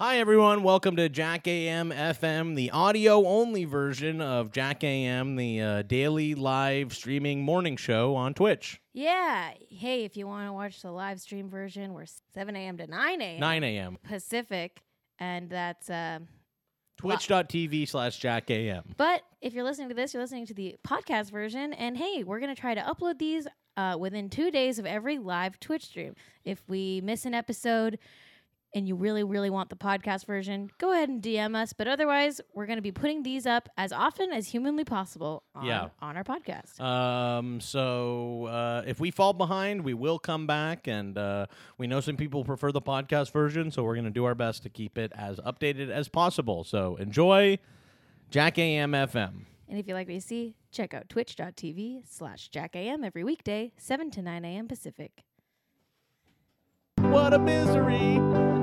Hi, everyone. Welcome to Jack AM FM, the audio only version of Jack AM, the uh, daily live streaming morning show on Twitch. Yeah. Hey, if you want to watch the live stream version, we're 7 a.m. to 9 a.m. 9 a.m. Pacific, and that's. Uh, Twitch.tv slash Jack AM. but if you're listening to this, you're listening to the podcast version, and hey, we're gonna try to upload these uh, within two days of every live Twitch stream. If we miss an episode. And you really, really want the podcast version, go ahead and DM us. But otherwise, we're going to be putting these up as often as humanly possible on, Yeah. on our podcast. Um, so uh, if we fall behind, we will come back, and uh, we know some people prefer the podcast version, so we're going to do our best to keep it as updated as possible. So enjoy Jack AM FM. And if you like what you see, check out twitch.tv slash jackam every weekday, 7 to 9 a.m. Pacific. What a misery,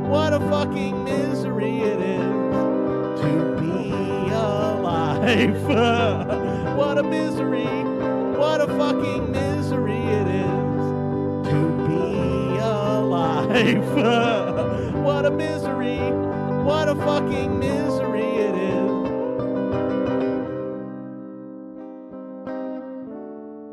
what a fucking misery it is to be alive. what a misery, what a fucking misery it is to be alive. what a misery, what a fucking misery it is.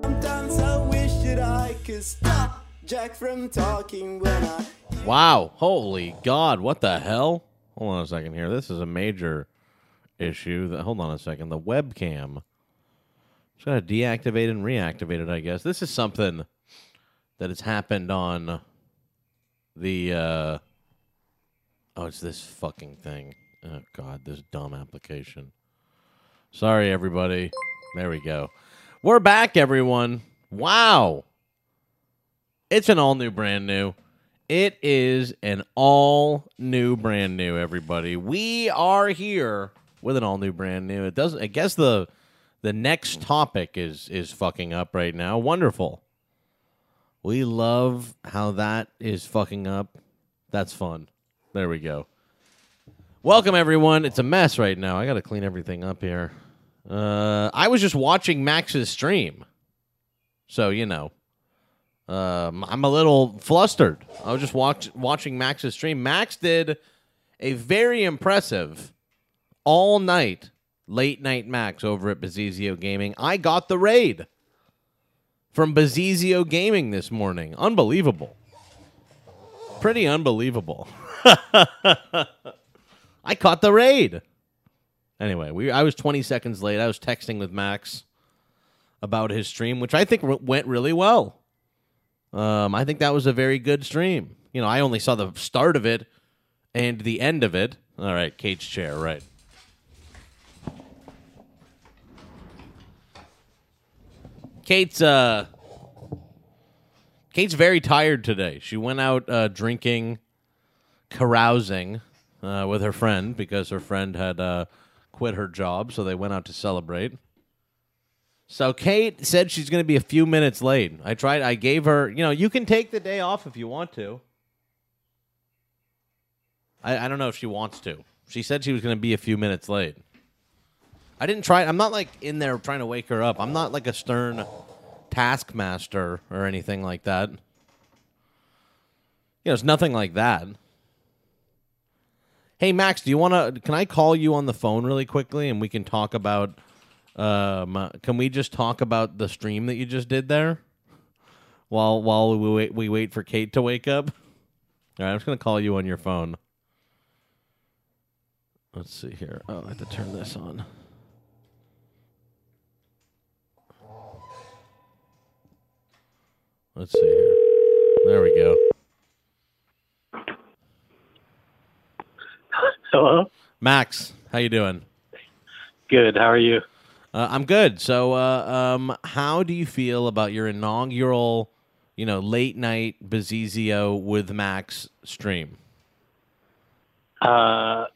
Sometimes I wish that I could stop Jack from talking when I. Wow, holy God, what the hell? Hold on a second here. This is a major issue. Hold on a second. The webcam. It's got to deactivate and reactivate it, I guess. This is something that has happened on the. Uh, oh, it's this fucking thing. Oh, God, this dumb application. Sorry, everybody. There we go. We're back, everyone. Wow. It's an all new, brand new. It is an all new, brand new, everybody. We are here with an all new, brand new. It doesn't. I guess the the next topic is is fucking up right now. Wonderful. We love how that is fucking up. That's fun. There we go. Welcome everyone. It's a mess right now. I got to clean everything up here. Uh, I was just watching Max's stream, so you know. Um, I'm a little flustered. I was just watch, watching Max's stream. Max did a very impressive all night late night Max over at Bazizio Gaming. I got the raid from Bazizio Gaming this morning. Unbelievable. Pretty unbelievable. I caught the raid. Anyway, we I was 20 seconds late. I was texting with Max about his stream, which I think went really well. Um, I think that was a very good stream. You know, I only saw the start of it and the end of it. All right, cage chair, right. Cait's uh Cait's very tired today. She went out uh, drinking, carousing uh, with her friend because her friend had uh, quit her job, so they went out to celebrate. So Cait said she's going to be a few minutes late. I tried. I gave her. You know, you can take the day off if you want to. I, I don't know if she wants to. She said she was going to be a few minutes late. I didn't try. I'm not like in there trying to wake her up. I'm not like a stern taskmaster or anything like that. You know, it's nothing like that. Hey Max, do you want to? Can I call you on the phone really quickly and we can talk about? Um, can we just talk about the stream that you just did there? While while we wait, we wait for Cait to wake up. All right, I'm just gonna call you on your phone. Let's see here. Oh, I have to turn this on. Let's see here. There we go. Hello. Max, how you doing? Good. How are you? Uh, I'm good. So, uh, um, how do you feel about your inaugural, you know, late night Bazizio with Max stream? Uh,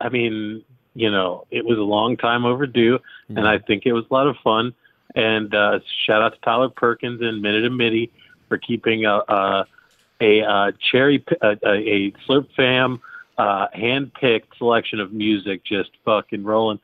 I mean, you know, it was a long time overdue, and I think it was a lot of fun. And uh, shout out to Tyler Perkins and Minute and Mitty for keeping a a, a, uh cherry a, a, a Slurp Fam uh, hand picked selection of music just fucking rolling.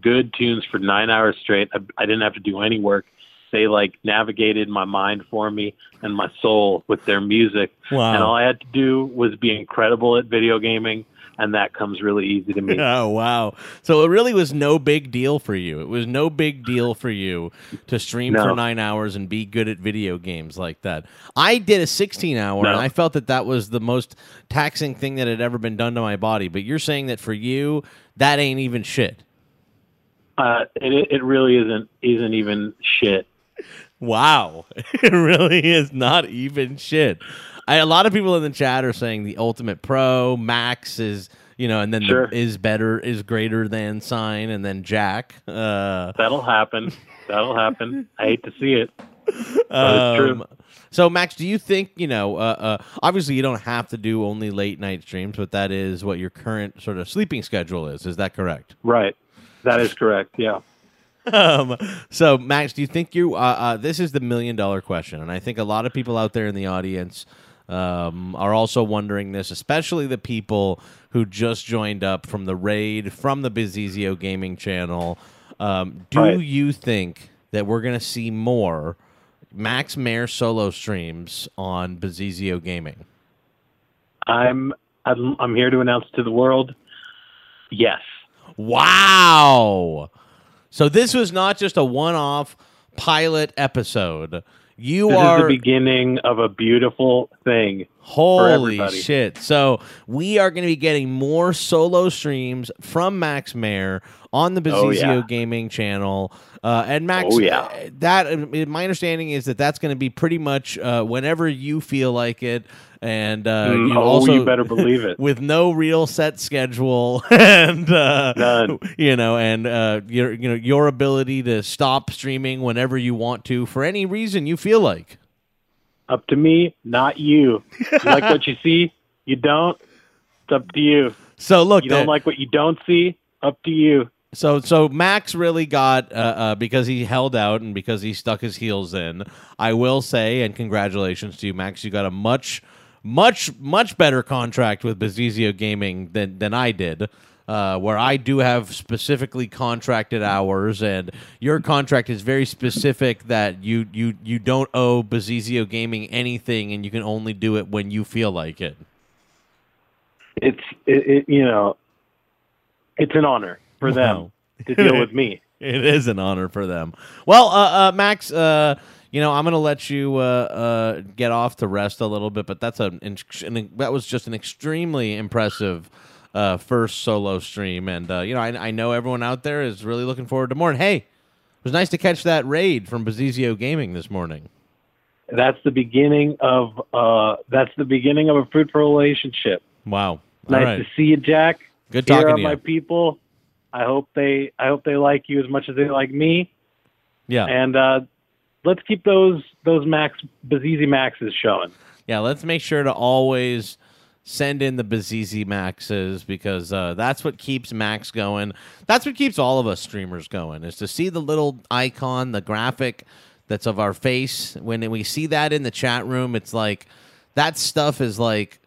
Good tunes for nine hours straight. I, I didn't have to do any work. They like navigated my mind for me and my soul with their music. Wow. And all I had to do was be incredible at video gaming and that comes really easy to me. Oh wow! So it really was no big deal for you. It was no big deal for you to stream for nine hours and be good at video games like that. I did a sixteen hour, No. and I felt that that was the most taxing thing that had ever been done to my body. But you're saying that for you, that ain't even shit. Uh, it it really isn't isn't even shit. Wow, it really is not even shit. I, a lot of people in the chat are saying the Ultimate Pro Max is, you know, and then Sure. the is better is greater than sign, and then Jack. Uh, That'll happen. That'll happen. I hate to see it. Um, So, Max, do you think you know? Uh, uh, obviously, you don't have to do only late night streams, but that is what your current sort of sleeping schedule is. Is that correct? Right. That is correct. Yeah. um, so, Max, do you think you? Uh, uh, this is the million dollar question, and I think a lot of people out there in the audience um, are also wondering this, especially the people who just joined up from the raid from the Bazizio Gaming channel. Um, do Right. you think that we're going to see more Max Mayer solo streams on Bazizio Gaming? I'm I'm I'm here to announce to the world. Yes. Wow. So this was not just a one-off pilot episode. You This are is the beginning of a beautiful thing. Holy shit. So we are going to be getting more solo streams from Max Mayer on the Oh, yeah. Gaming channel. Uh, and Max, Oh, yeah. uh, that uh, my understanding is that that's going to be pretty much uh, whenever you feel like it, and uh, Mm, you oh, also you better believe it. with no real set schedule, and uh, None. you know, and uh, your you know your ability to stop streaming whenever you want to for any reason you feel like. Up to me, not you. You like what you see? You don't? It's up to you. So look, You don't like what you don't see? Up to you. So so Max really got uh, uh, because he held out and because he stuck his heels in. I will say, and congratulations to you, Max. You got a much much much better contract with Bazizio Gaming than than I did. Uh, where I do have specifically contracted hours, and your contract is very specific that you you you don't owe Bazizio Gaming anything, and you can only do it when you feel like it. It's it, it you know, it's an honor for Wow. them to deal with me. It is an honor for them. Well, uh, uh, Max, uh, you know, I'm going to let you uh, uh, get off to rest a little bit, but that's a, an, that was just an extremely impressive uh, first solo stream, and uh, you know, I, I know everyone out there is really looking forward to more. And hey, it was nice to catch that raid from Bazizio Gaming this morning. That's the beginning of uh that's the beginning of a fruitful relationship. Wow, all Nice right, to see you, Jack. good Here talking are to my people. I hope they I hope they like you as much as they like me. Yeah, And uh let's keep those those Max Bazizi Maxes showing. Yeah, let's make sure to always send in the Bazizi Maxes because uh, that's what keeps Max going. That's what keeps all of us streamers going is to see the little icon, the graphic that's of our face. When we see that in the chat room, it's like that stuff is like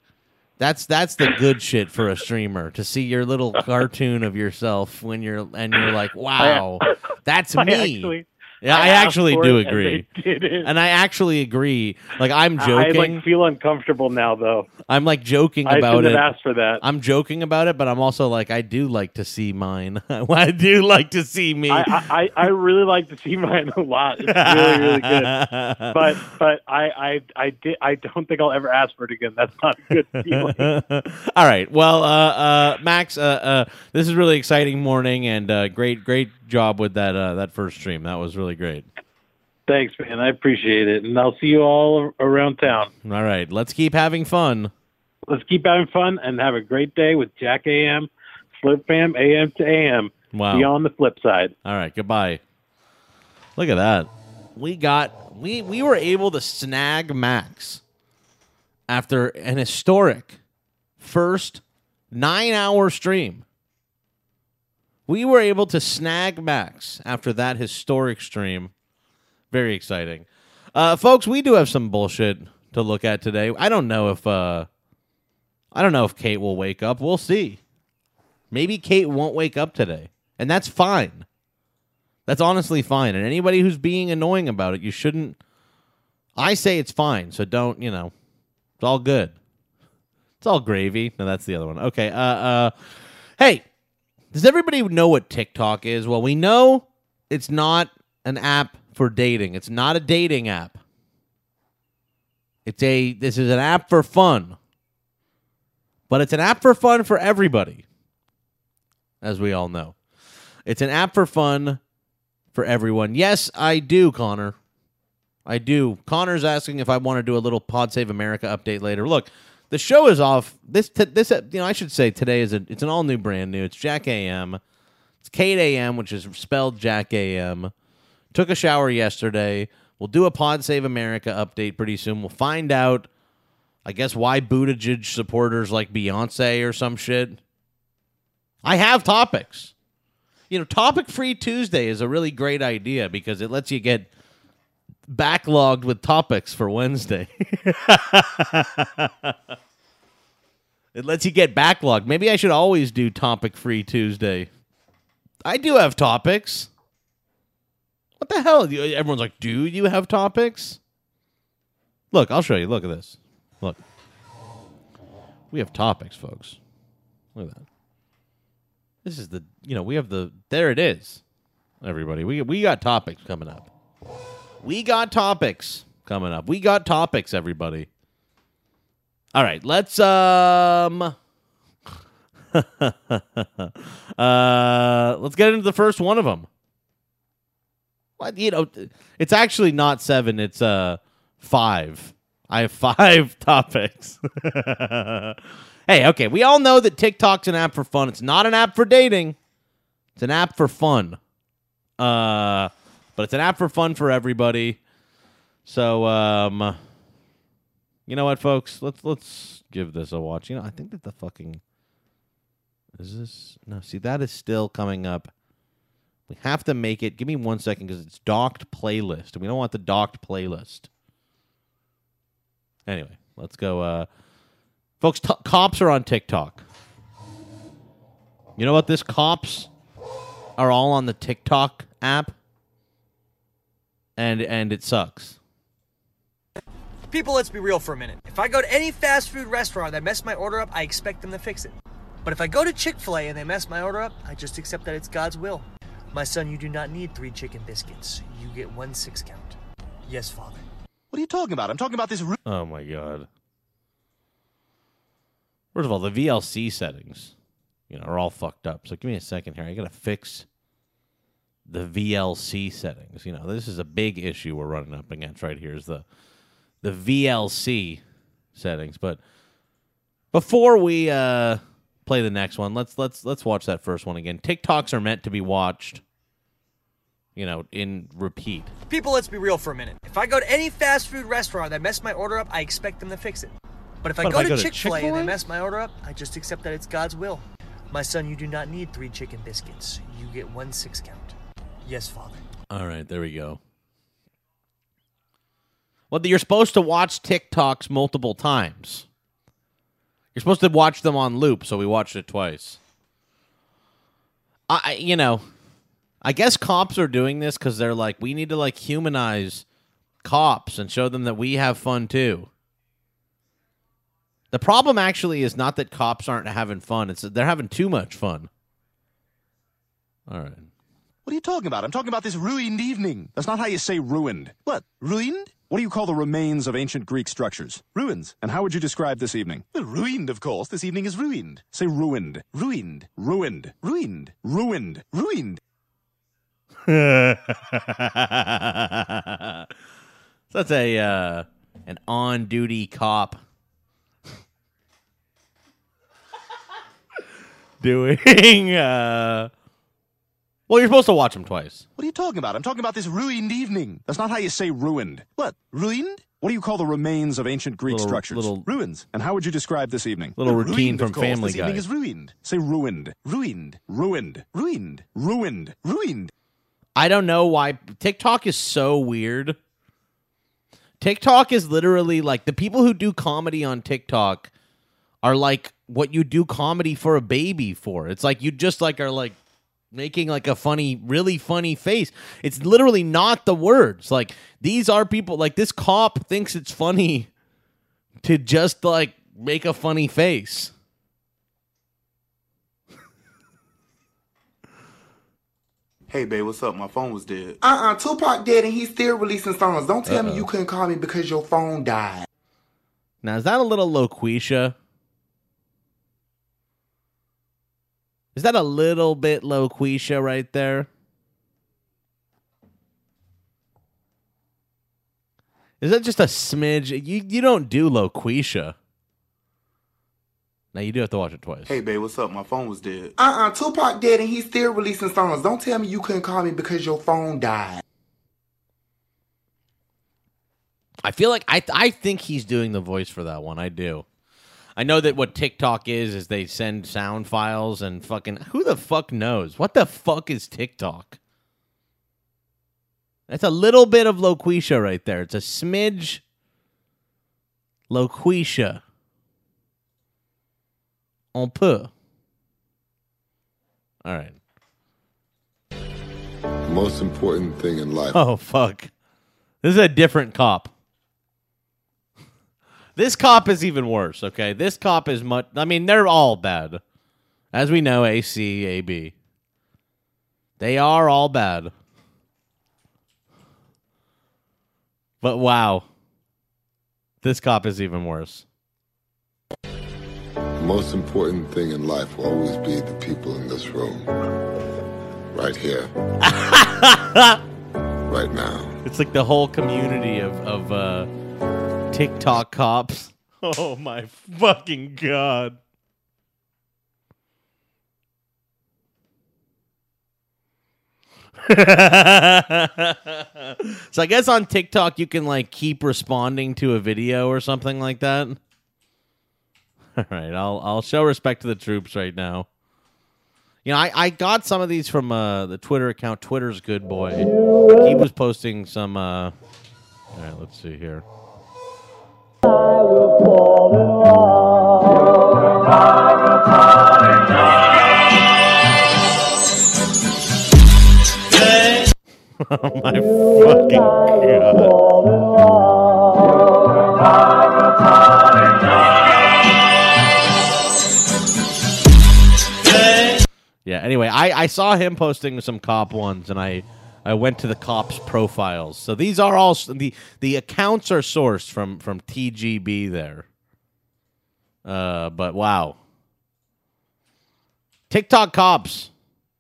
that's that's the good shit for a streamer to see your little cartoon of yourself when you're and you're like, wow, that's me. actually yeah, I, asked actually do agree. they did it. And I actually agree. Like I'm I joking. like feel uncomfortable now though. I'm like joking I about it. have asked for that. I'm joking about it, but I'm also like, I do like to see mine. I do like to see me. I, I, I I really like to see mine a lot. It's really, really good. But but I, I I did I don't think I'll ever ask for it again. That's not a good feeling. All right. Well, uh, uh, Max, uh, uh, this is really exciting morning, and uh, great, great job with that uh, that first stream. That was really great. Thanks, man. I appreciate it, and I'll see you all around town. All right, let's keep having fun. Let's keep having fun and have a great day with Jack AM, Flip Fam AM to AM. Wow. See you on the flip side. All right, goodbye. Look at that. We got we we were able to snag Max after an historic first 9-hour stream. We were able to snag Max after that historic stream. Very exciting. Uh folks, we do have some bullshit to look at today. I don't know if uh I don't know if Cait will wake up. We'll see. Maybe Cait won't wake up today. And that's fine. That's honestly fine. And anybody who's being annoying about it, you shouldn't. I say it's fine. So don't, you know, it's all good. It's all gravy. No, that's the other one. Okay. Uh, uh, hey, does everybody know what TikTok is? Well, we know it's not an app for dating. It's not a dating app. It's a this is an app for fun. But it's an app for fun for everybody. As we all know. It's an app for fun for everyone. Yes, I do, Connor. I do. Connor's asking if I want to do a little Pod Save America update later. Look, the show is off. This t- this uh, you know I should say today is a it's an all new brand new. It's Jack AM. It's Cait AM, which is spelled Jack AM. Took a shower yesterday. We'll do a Pod Save America update pretty soon. We'll find out, I guess, why Buttigieg supporters like Beyonce or some shit. I have topics. You know, topic free Tuesday is a really great idea because it lets you get backlogged with topics for Wednesday. it lets you get backlogged. Maybe I should always do topic free Tuesday. I do have topics. What the hell? Everyone's like, do you have topics? Look, I'll show you. Look at this. Look. We have topics, folks. Look at that. This is the, you know, we have the, there it is. Everybody, we, we got topics coming up. We got topics coming up. We got topics, everybody. All right, let's um uh let's get into the first one of them. What you know, it's actually not 7, it's uh 5. I have 5 topics. hey, okay, we all know that TikTok's an app for fun. It's not an app for dating. It's an app for fun. Uh but it's an app for fun for everybody. So, um, you know what, folks? Let's let's give this a watch. You know, I think that the fucking is this no. See, that is still coming up. We have to make it. Give me one second because it's docked playlist, and we don't want the docked playlist. Anyway, let's go. Uh, folks, t- cops are on TikTok. You know what? This cops are all on the TikTok app and and it sucks. People, let's be real for a minute. If I go to any fast food restaurant that mess my order up, I expect them to fix it. But if I go to Chick fil A and they mess my order up, I just accept that it's God's will. My son, you do not need three chicken biscuits. You get one six count. Yes, Father. What are you talking about? I'm talking about this. Ru- Oh my god. First of all, the VLC settings, you know, are all fucked up. So give me a second here. I gotta fix the VLC settings. You know, this is a big issue we're running up against right here. Is the the VLC settings. But before we uh play the next one, let's let's let's watch that first one again. TikToks are meant to be watched, you know, in repeat. People, let's be real for a minute. If I go to any fast food restaurant that mess my order up, I expect them to fix it. But if I But if go I to go to Chick fil A and Chick-fil-A? they mess my order up, I just accept that it's God's will. My son, you do not need three chicken biscuits. You get one six count. Yes, Father. All right, there we go. Well, you're supposed to watch TikToks multiple times. You're supposed to watch them on loop, so we watched it twice. I, you know, I guess cops are doing this because they're like, we need to like humanize cops and show them that we have fun too. The problem actually is not that cops aren't having fun; it's that they're having too much fun. All right. What are you talking about? I'm talking about this ruined evening. That's not how you say ruined. What? Ruined? What do you call the remains of ancient Greek structures? Ruins. And how would you describe this evening? Well, ruined, of course. This evening is ruined. Say ruined. Ruined. Ruined. Ruined. Ruined. Ruined. So that's a uh, an on duty cop doing. Uh, well, you're supposed to watch them twice. What are you talking about? I'm talking about this ruined evening. That's not how you say ruined. What? Ruined? What do you call the remains of ancient Greek Little- structures? little- Ruins. And how would you describe this evening? Little routine ruined, from of course. Family This evening is ruined. Say ruined. Ruined. Ruined. Ruined. Ruined. Ruined. I don't know why TikTok is so weird. TikTok is literally like the people who do comedy on TikTok are like what you do comedy for a baby for. It's like you just like are like making like a funny, really funny face. It's literally not the words. Like these are people like this cop thinks it's funny to just like make a funny face. Hey, babe, what's up? My phone was dead. Uh-uh, Tupac dead and he's still releasing songs. Don't tell Uh-oh. me you couldn't call me because your phone died. Now, is that a little loquisha? Is that a little bit loquisha right there? Is that just a smidge? You you don't do loquisha. Now you do have to watch it twice. Hey, babe, what's up? My phone was dead. Uh-uh, Tupac dead and he's still releasing songs. Don't tell me you couldn't call me because your phone died. I feel like I I think he's doing the voice for that one. I do. I know that what TikTok is is they send sound files and fucking who the fuck knows? What the fuck is TikTok? That's a little bit of loquisha right there. It's a smidge loquisha. On peu. All right. The most important thing in life. Oh fuck. This is a different cop. This cop is even worse, okay? This cop is much I mean, they're all bad. As we know, A C A B. They are all bad. But wow. This cop is even worse. The most important thing in life will always be the people in this room. Right here. right now. It's like the whole community of of uh TikTok cops. Oh my fucking god. so I guess on TikTok you can like keep responding to a video or something like that. All right, I'll I'll show respect to the troops right now. You know, I, I got some of these from uh, the Twitter account. Twitter's good boy. He was posting some. Uh, all right, let's see here. Oh my fucking god. Yeah. Anyway, I, I saw him posting some cop ones, and I I went to the cops' profiles. So these are all the the accounts are sourced from from TGB there. Uh, but wow, TikTok cops.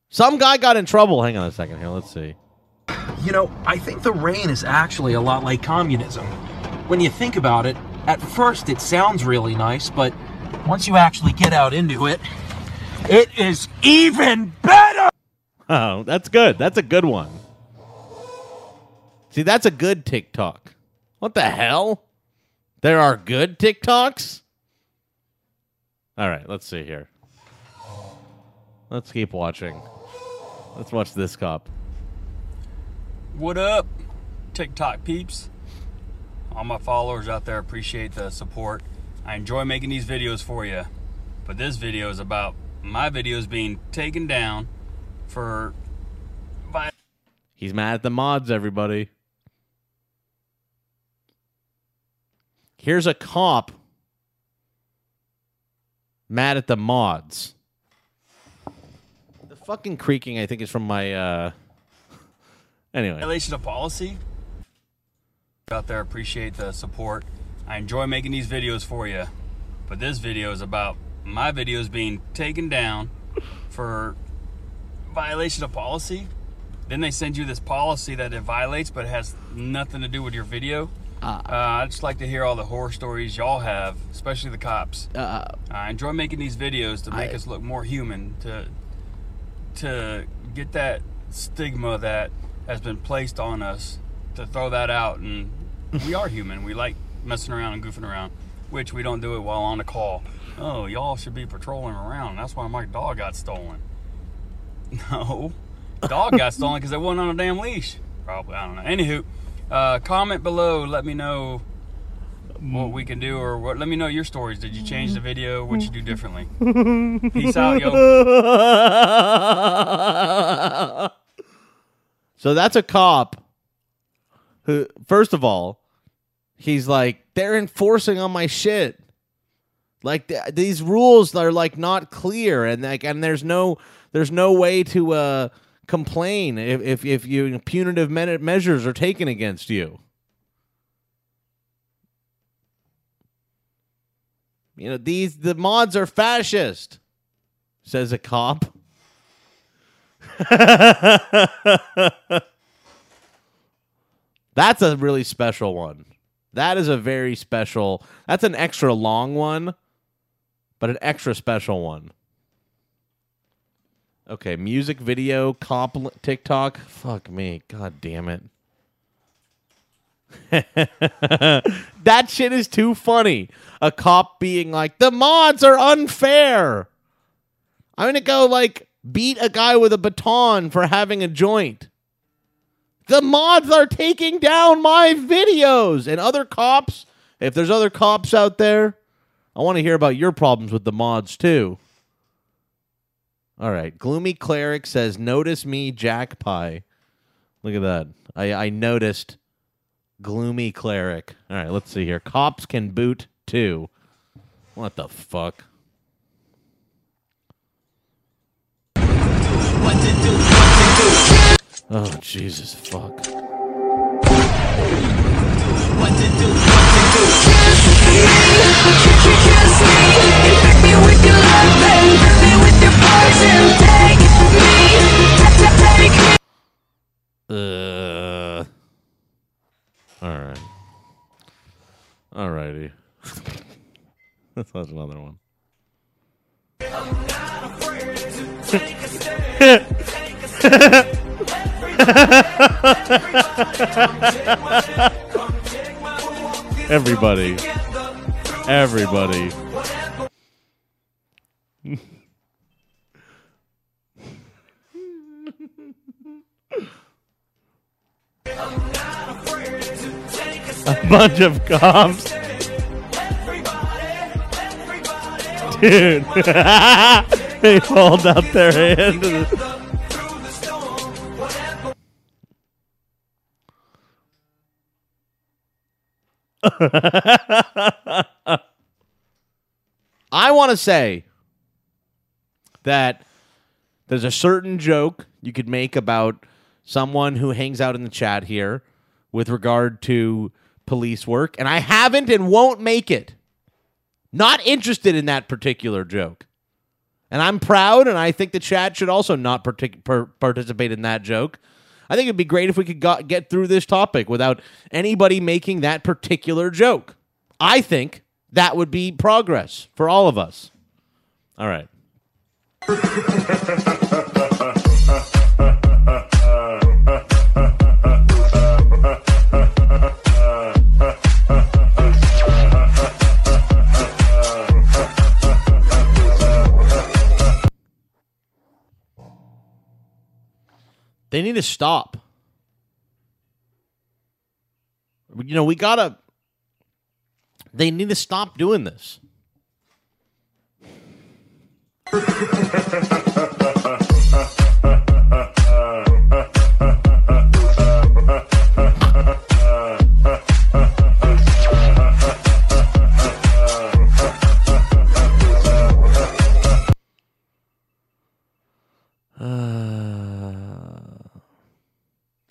Some guy got in trouble. Hang on a second here. Let's see. You know, I think the rain is actually a lot like communism. When you think about it, at first it sounds really nice, but once you actually get out into it, it is even better! Oh, that's good. That's a good one. See, that's a good TikTok. What the hell? There are good TikToks? All right, let's see here. Let's keep watching. Let's watch this cop. What up, TikTok peeps? All my followers out there appreciate the support. I enjoy making these videos for you, but this video is about my videos being taken down for He's mad at the mods, everybody. Here's a cop mad at the mods. The fucking creaking, I think, is from my. uh Anyway. violation of policy. Out there appreciate the support. I enjoy making these videos for you, but this video is about my videos being taken down for violation of policy. Then they send you this policy that it violates, but it has nothing to do with your video. Uh, I'd just like to hear all the horror stories y'all have, especially the cops. Uh, I enjoy making these videos to make I- us look more human, to to get that stigma that has been placed on us, to throw that out. And we are human. We like messing around and goofing around, which we don't do it while on a call. Oh, y'all should be patrolling around. That's why my dog got stolen. No, dog got stolen because it wasn't on a damn leash. Probably, I don't know. Anywho, uh, comment below. Let me know what we can do, or what. Let me know your stories. Did you change the video? What you do differently? Peace out, yo. so that's a cop who, first of all, he's like, they're enforcing on my shit. Like th- these rules are like not clear, and like and there's no there's no way to uh, complain if if if you punitive me- measures are taken against you. You know these the mods are fascist, says a cop. That's a really special one. That is a very special. That's an extra long one, but an extra special one. Okay, music video, comp TikTok. Fuck me. God damn it. that shit is too funny. A cop being like, the mods are unfair. I'm going to go like beat a guy with a baton for having a joint. The mods are taking down my videos. And other cops, if there's other cops out there, I want to hear about your problems with the mods too. All right. Gloomy Cleric says, Notice me, Jack Pie. Look at that. I, I noticed Gloomy Cleric. All right, let's see here. Cops can boot too. What the fuck? Oh, Jesus, fuck. Uh, all right. All righty. That's another one. Everybody. Everybody. Bunch of cops. Dude. they hold up their hand. I want to say that there's a certain joke you could make about someone who hangs out in the chat here with regard to police work, and I haven't and won't make it. Not interested in that particular joke. And I'm proud, and I think the chat should also not partic- per- participate in that joke. I think it'd be great if we could go- get through this topic without anybody making that particular joke. I think that would be progress for all of us. All right. They need to stop. You know, we gotta. They need to stop doing this.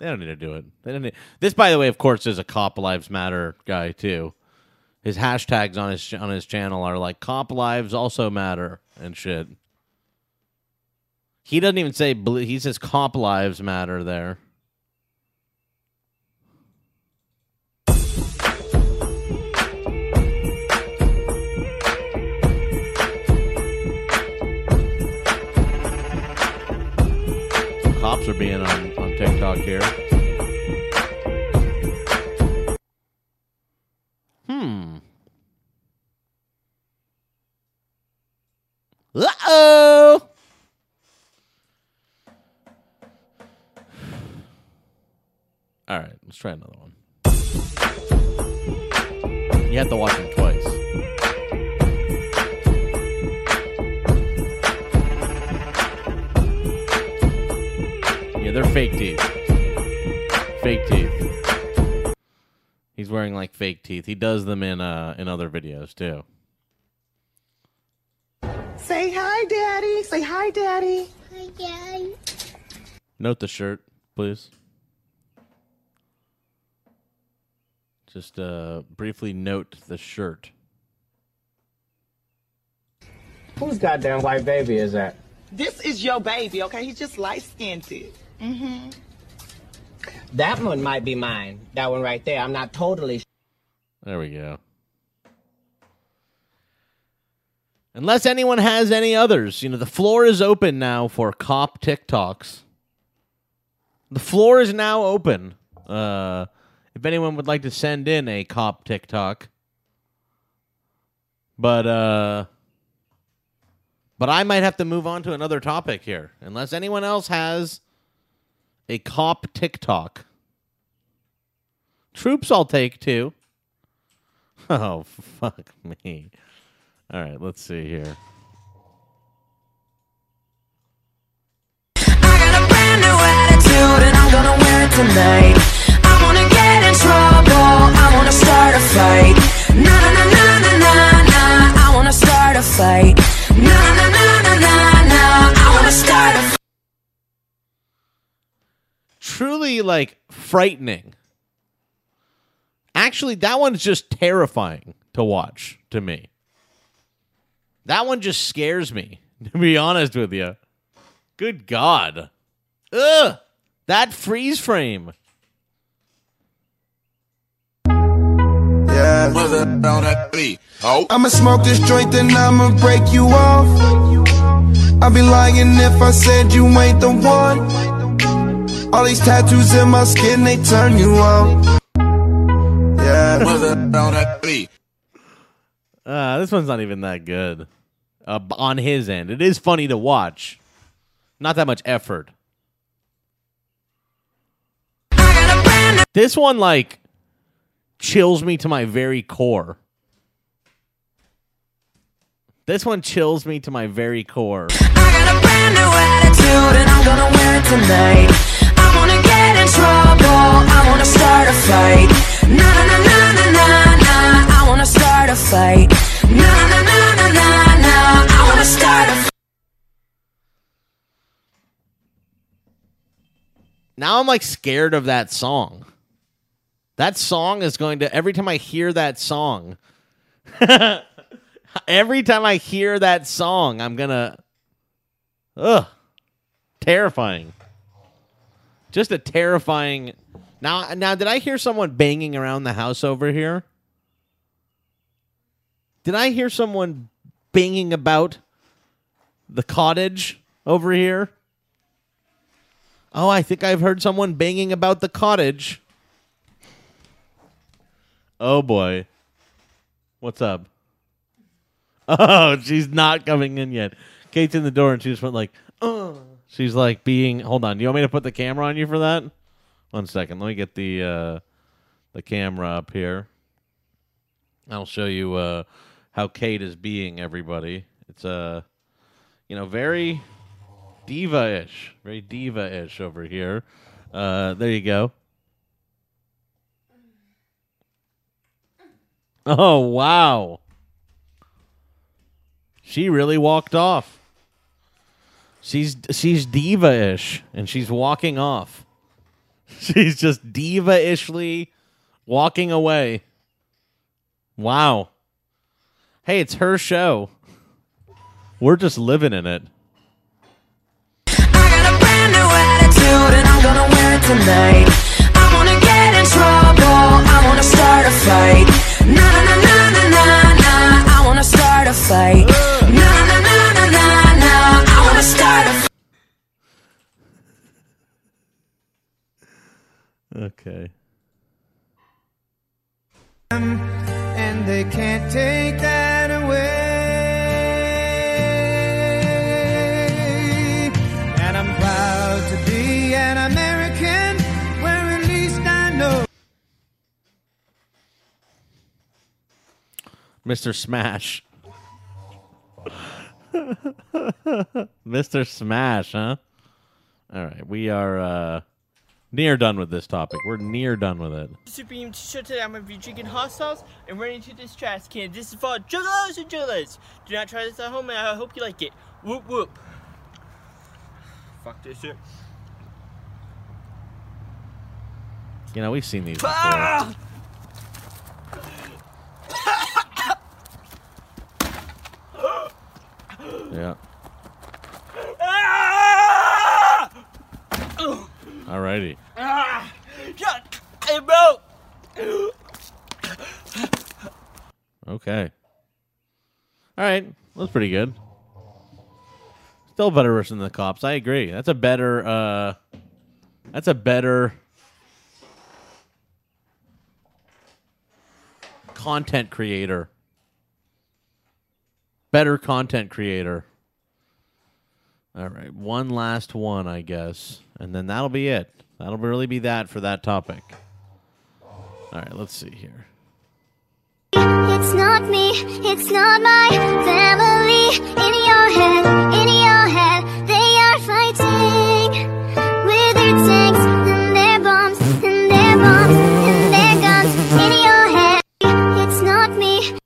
They don't need to do it. They don't need. This, by the way, of course, is a Cop Lives Matter guy too. His hashtags on his on his channel are like "Cop Lives also matter" and shit. He doesn't even say he says "Cop Lives Matter" there. Cops are being on TikTok here. Hmm. Uh oh. All right, let's try another one. You have to watch it twice. Yeah, they're fake teeth. Fake teeth. He's wearing like fake teeth. He does them in uh in other videos too. Say hi, Daddy. Say hi, Daddy. Hi, Daddy. Note the shirt, please. Just uh, briefly note the shirt. Whose goddamn white baby is that? This is your baby, okay? He's just light skinned. Mm-hmm. That one might be mine. That one right there. I'm not totally There we go. Unless anyone has any others, you know, the floor is open now for cop TikToks. The floor is now open. Uh, if anyone would like to send in a cop TikTok, but uh, but I might have to move on to another topic here, unless anyone else has a cop TikTok. Troops, I'll take too. Oh, fuck me. All right, let's see here. attitude and I'm gonna wear it tonight. I wanna get in trouble, I wanna start a fight. I wanna start a fight. Na na na na na na, I wanna start a fight. Truly, like, frightening. Actually, that one's just terrifying to watch to me. That one just scares me, to be honest with you. Good God. Ugh! That freeze frame. Yeah. I'ma smoke this joint, then I'ma break you off. I'd be lying if I said you ain't the one. All these tattoos in my skin, they turn you on. Yeah. Uh, this one's not even that good. Uh, on his end, it is funny to watch. Not that much effort. This one, like, chills me to my very core. This one chills me to my very core. Attitude and I'm gonna wear it tonight. Trouble, I wanna start a fight. Na na na na na na na, I wanna start a fight. Na na na na na na, I wanna start. Now I'm like scared of that song. That song is going to every time I hear that song. every time I hear that song, I'm gonna Ugh. Terrifying. Just a terrifying now now did I hear someone banging around the house over here? Did I hear someone banging about the cottage over here? Oh, I think I've heard someone banging about the cottage. Oh boy. What's up? Oh, she's not coming in yet. Cait's in the door and she just went like, oh. She's like being hold on. Do you want me to put the camera on you for that? One second. Let me get the uh the camera up here. I'll show you uh how Cait is being everybody. It's uh you know, very diva-ish, very diva-ish over here. Uh, there you go. Oh wow, she really walked off. She's she's diva-ish, and she's walking off. She's just diva-ishly walking away. Wow. Hey, it's her show. We're just living in it. attitude and I'm gonna wear it tonight. I wanna get in trouble, I wanna start a fight. Okay. And they can't take that away. And I'm proud to be an American where at least I know. Mr. Smash. Mr. Smash, huh? All right, we are uh Near done with this topic. We're near done with it. Supreme t-shirt today. I'm gonna be drinking hot sauce and running into this trash can. This is for jugglers and jugglers. Do not try this at home, and I hope you like it. Whoop whoop. Fuck this shit. You know, we've seen these before. Ah! Yeah. Ah! Alrighty. Ah! Shut it broke. Okay. All right. That's pretty good. Still better version than the cops. I agree. That's a better uh that's a better content creator. Better content creator. All right, one last one, I guess, and then that'll be it. That'll really be that for that topic. All right, let's see here. It's not me, it's not my family. In your head, in your head, they are fighting with their tanks and their bombs and their bombs and their guns. In your head, it's not me.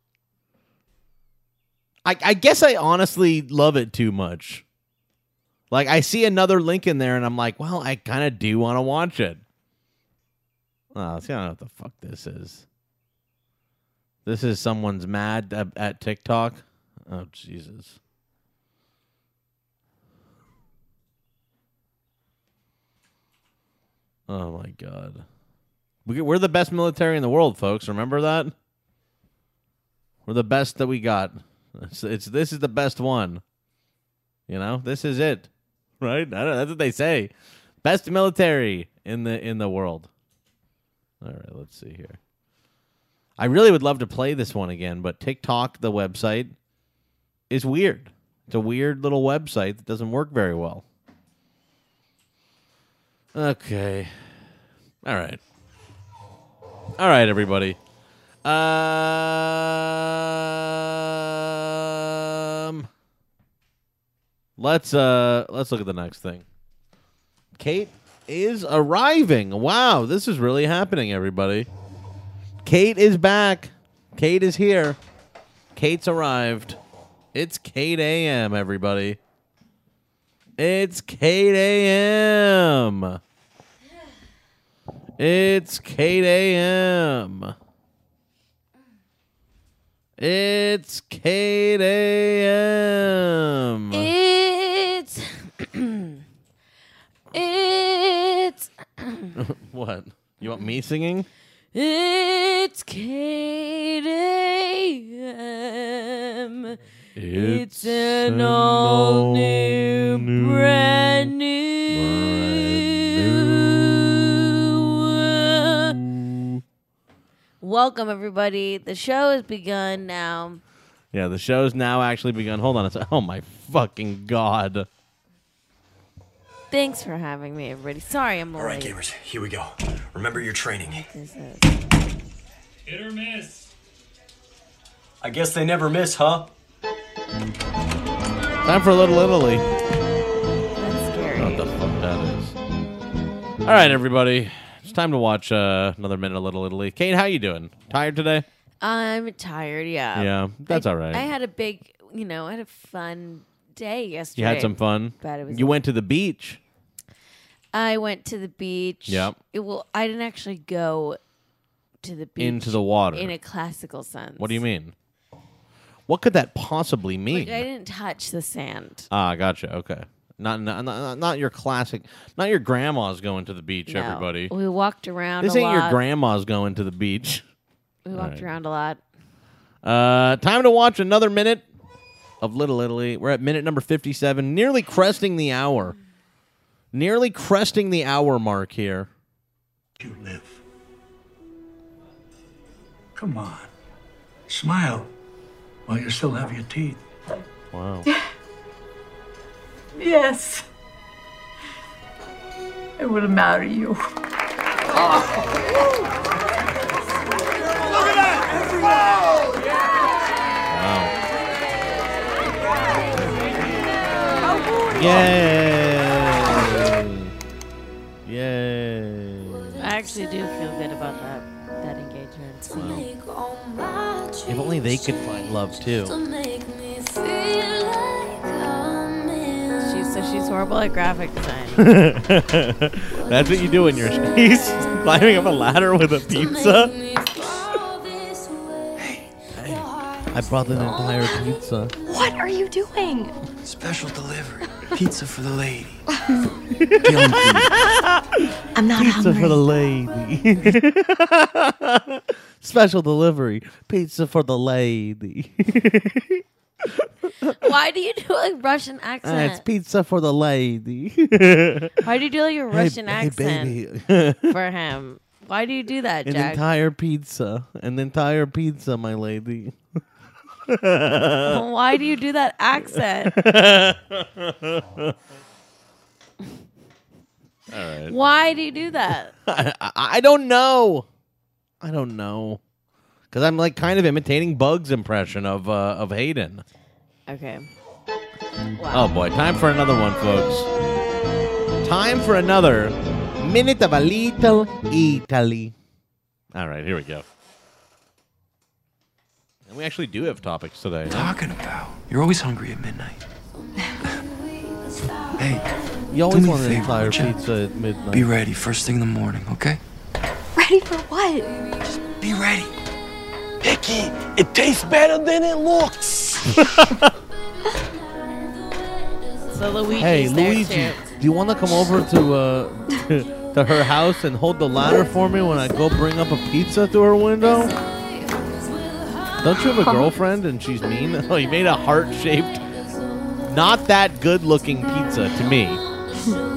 I, I guess I honestly love it too much. Like I see another link in there, and I'm like, well, I kind of do want to watch it. Oh, see, I don't know what the fuck this is. This is someone's mad at, at TikTok. Oh Jesus. Oh my god. We, we're the best military in the world, folks. Remember that? We're the best that we got. It's, it's this is the best one. You know, this is it, right? That's what they say. Best military in the in the world. All right, let's see here. I really would love to play this one again, but TikTok, the website, is weird. It's a weird little website that doesn't work very well. Okay. All right. All right, everybody. Um, let's uh let's look at the next thing. Cait is arriving. Wow, this is really happening, everybody. Cait is back. Cait is here. Cait's arrived. It's Cait AM, everybody. It's Cait AM. It's Cait AM. It's Cait AM. It's it's what? You want me singing? it's Cait AM. It's, an all new, brand new. Welcome everybody. The show has begun now. Yeah, the show's now actually begun. Hold on a sec. Oh my fucking god. Thanks for having me, everybody. Sorry I'm late. All right, gamers, here we go. Remember your training. This is- Hit or miss. I guess they never miss, huh? Time for a little Italy. That's scary. What the fuck that is. All right, everybody. It's time to watch uh, another minute of Little Italy. Cait, how you doing? Tired today? I'm tired, yeah. Yeah, that's I- all right. I had a big, you know, I had a fun day yesterday. You had some fun. But it was you went to the beach. I went to the beach. Yep. It, well, I didn't actually go to the beach Into the water. in a classical sense. What do you mean? What could that possibly mean? Like I didn't touch the sand. Ah, gotcha. Okay. Not, not not not your classic. Not your grandma's going to the beach. No. Everybody. We walked around. This a ain't your grandma's going to the beach. We walked right. around a lot. Uh, time to watch another minute of Little Italy. We're at minute number fifty-seven, nearly cresting the hour. Nearly cresting the hour mark here. You live. Come on. Smile while you still have your teeth. Wow. Yes. I will marry you. Wow. Yay! Yay! I actually do feel good about that that engagement. If only they could find love too. She's so she's horrible at graphic design. That's what you do when you're he's climbing up a ladder with a pizza. Hey, I brought an entire pizza. What are you doing? Special delivery. Pizza for the lady. I'm not Pizza hungry. for the lady. Special delivery. Pizza for the lady. Why do you do a Russian Ah, it's pizza for the lady. Why do you do like a Russian hey, accent baby. for him? Why do you do that, An Jack? entire pizza. An entire pizza, my lady. Why do you do that accent? All right. Why do you do that? I, I, I don't know. I don't know. Because I'm like kind of imitating Bug's impression of uh, of Hayden. Okay. Oh boy, time for another one, folks. Time for another minute of a little Italy. All right, here we go. And we actually do have topics today. huh? Talking about. You're always hungry at midnight. hey, You always do me want a an favor, entire pizza at midnight. Be ready first thing in the morning, okay? Ready for what? Just be ready. Mickey, it tastes better than it looks. So Luigi's Hey, there Luigi, too. do you want to come over to uh to, to her house and hold the ladder for me when I go bring up a pizza to her window? Don't you have a girlfriend and she's mean? Oh, you made a heart-shaped, not that good-looking pizza to me.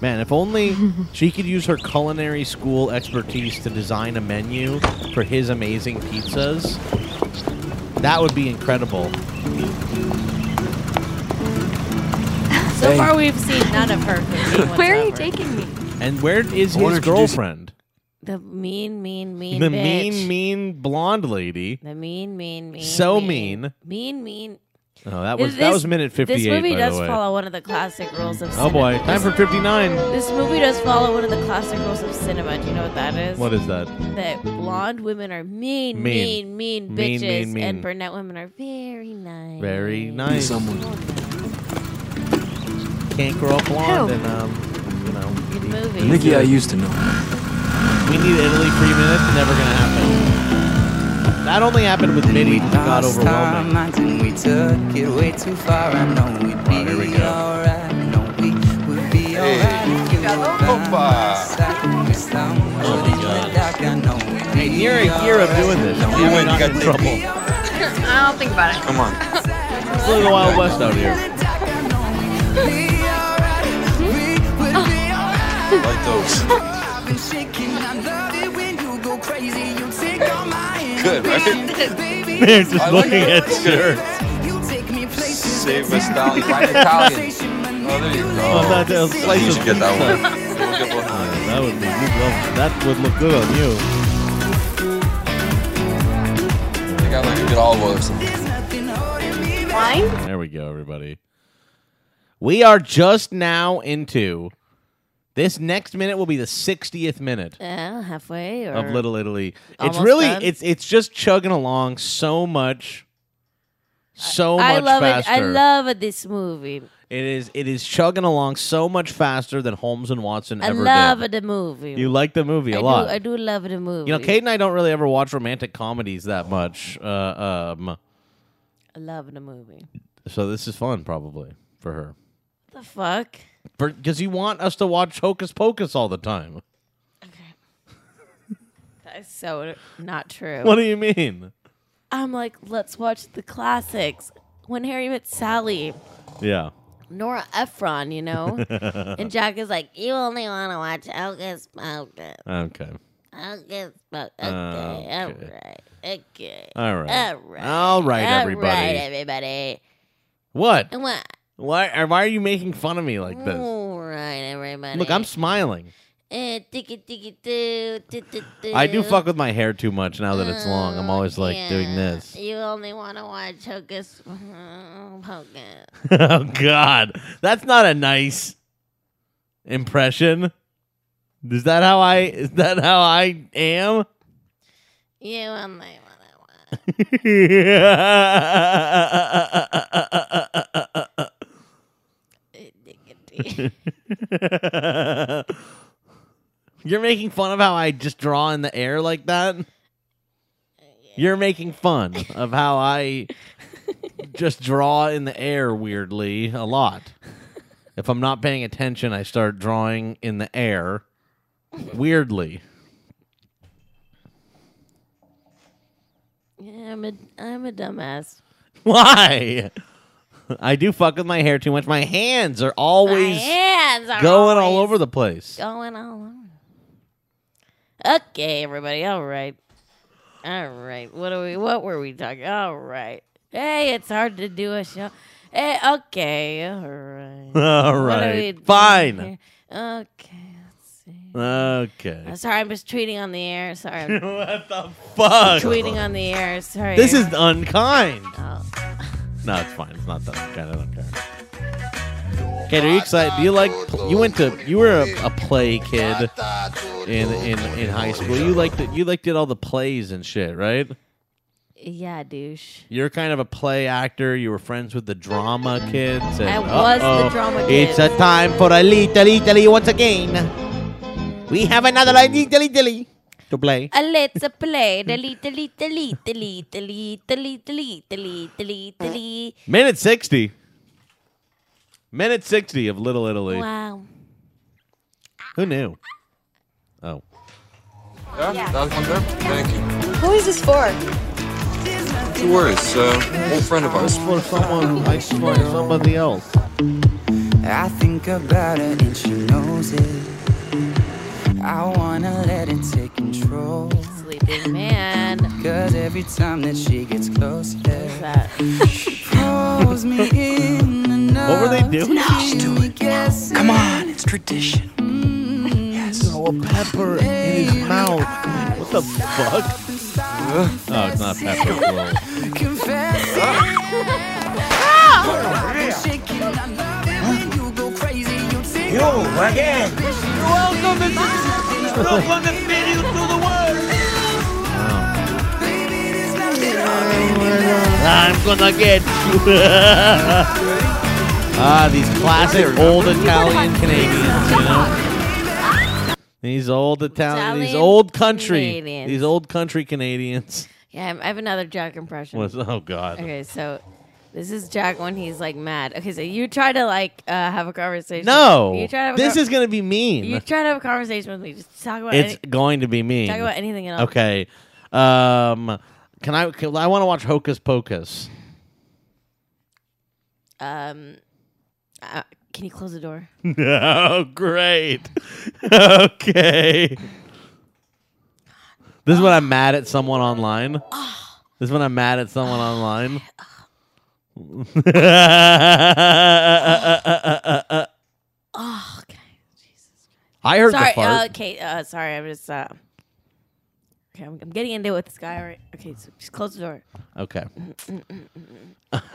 Man, if only she could use her culinary school expertise to design a menu for his amazing pizzas. That would be incredible. So Hey. far, we've seen none of her cooking Where are you whatsoever. taking me? And where is I wanna his introduce- girlfriend? The mean, mean, mean the bitch. mean, mean blonde lady. The mean, mean, mean. So mean. mean. Mean, mean. Oh, that was that was minute fifty-eight. This movie by does the way. follow one of the classic rules of Oh cinema. boy, time for fifty-nine. This movie does follow one of the classic rules of cinema. Do you know what that is? What is that? That blonde women are mean, Mean. mean, mean, Mean, bitches, mean, mean. and brunette women are very nice. Very nice. Someone. Can't grow up blonde Who? and um, you know. Good movie. Mickey, I used to know. We need Italy free minutes. Never gonna happen. That only happened with Mitty. It got overwhelming. minds and we took it way too far. I know we'd be oh, here we go. alright. I know we would be alright if you were by my side. We stumbled oh, in the dark. I know we'd Hey, be near a year of doing this, alright. you win. You got in trouble. I don't think about it. Come on. It's a little Wild West out here. Like those. Good, right? They're just I looking it. at shirts. Save us down. Like Italian. Oh, there you go. Oh, that, uh, slice you should get that one. We'll get one. Uh, that would be you'd love, that would look good on you. I got like a good olive oil or something. Wine? There we go, everybody. We are just now into this next minute will be the 60th minute Yeah, halfway or of Little Italy. It's almost really done? it's it's just chugging along so much so much I love faster. it. I love this movie. it is it is chugging along so much faster than Holmes and Watson ever did. I ever love did. the movie. You like the movie a I lot. Do, I do love the movie. You know, Cait and I don't really ever watch romantic comedies that much. Uh, um, I love the movie. so this is fun, probably for her, The fuck? Because you want us to watch Hocus Pocus all the time. Okay. that is so not true. What do you mean? I'm like, let's watch the classics. When Harry Met Sally, Yeah. Nora Ephron, you know, and Jack is like, you only want to watch Hocus Pocus. Okay. Hocus Pocus. Okay, Okay. all right, okay, All right. all right, All right, all everybody. right, everybody. What? What? Why? Why are you making fun of me like this? All right, everybody. Look, I'm smiling. Eh, ticky, ticky, do, do, do, do. I do fuck with my hair too much now that it's long. I'm always like doing this. You only want to watch Hocus Pocus. oh God, that's not a nice impression. Is that how I? Is that how I am? You only You're making fun of how I just draw in the air like that. You're making fun of how I just draw in the air weirdly a lot. If I'm not paying attention, I start drawing in the air weirdly. Yeah, I'm a, I'm a dumbass. Why? I do fuck with my hair too much. My hands are always My hands are going all over the place. Going all over. Okay, everybody. All right. All right. What are we? What were we talking? All right. Hey, it's hard to do a show. Hey, okay. All right. All right. What are right. we doing Fine. Okay. Okay. Uh, sorry, I'm just tweeting on the air. Sorry. What the fuck? Tweeting on the air. Sorry. This is unkind. Oh. No, it's fine. It's not that kind of unkind. Cait, are you excited? Do you like? You went to. You were a, a play kid in in in high school. You liked it. You liked did all the plays and shit, right? Yeah, douche. You're kind of a play actor. You were friends with the drama kids. and- I was the uh-oh, drama It's a time for a little Italy once again. We have another little Italy to play. Uh, let's play. Delete, delete, delete, delete, delete, delete, delete, delete, delete, delete. Minute sixty. Minute sixty of Little Italy. Wow. Who knew? Oh. Yeah, that was one there. Thank you. Who is this for? Two words. Uh, old friend of ours. For someone who likes for somebody else. I think about her and she knows it. I wanna let it take control. Sleeping man. Cause every time that she gets close, that? she pulls me in. What were they doing? Come on, it's tradition. Mm-hmm. Throw a pepper in his mouth. What the fuck? Oh, it's not pepper. Well, ah! You again. Welcome to welcome to video to the world. I'm gonna get you. ah, these classic old Italian Canadians, you know. These old Italian, these Italian old country, Canadians. these old country Canadians. Yeah, I have another Jack impression. Was oh god. Okay, so this is Jack when he's like mad. Okay, so you try to like uh, have a conversation. No, you try to have a this is gonna be mean. You try to have a conversation with me. Just talk about it's any- going to be mean. Talk about anything else. Okay. Um, can I? Can, I want to watch Hocus Pocus. Um, uh, can you close the door? oh, great. okay. This is when I'm mad at someone online. This is when I'm mad at someone online. Oh, okay. I heard sorry, the fart. Uh, okay, uh, sorry. I'm just. Uh, okay, I'm, I'm getting into it with this guy. Right? Okay, so just close the door. Okay.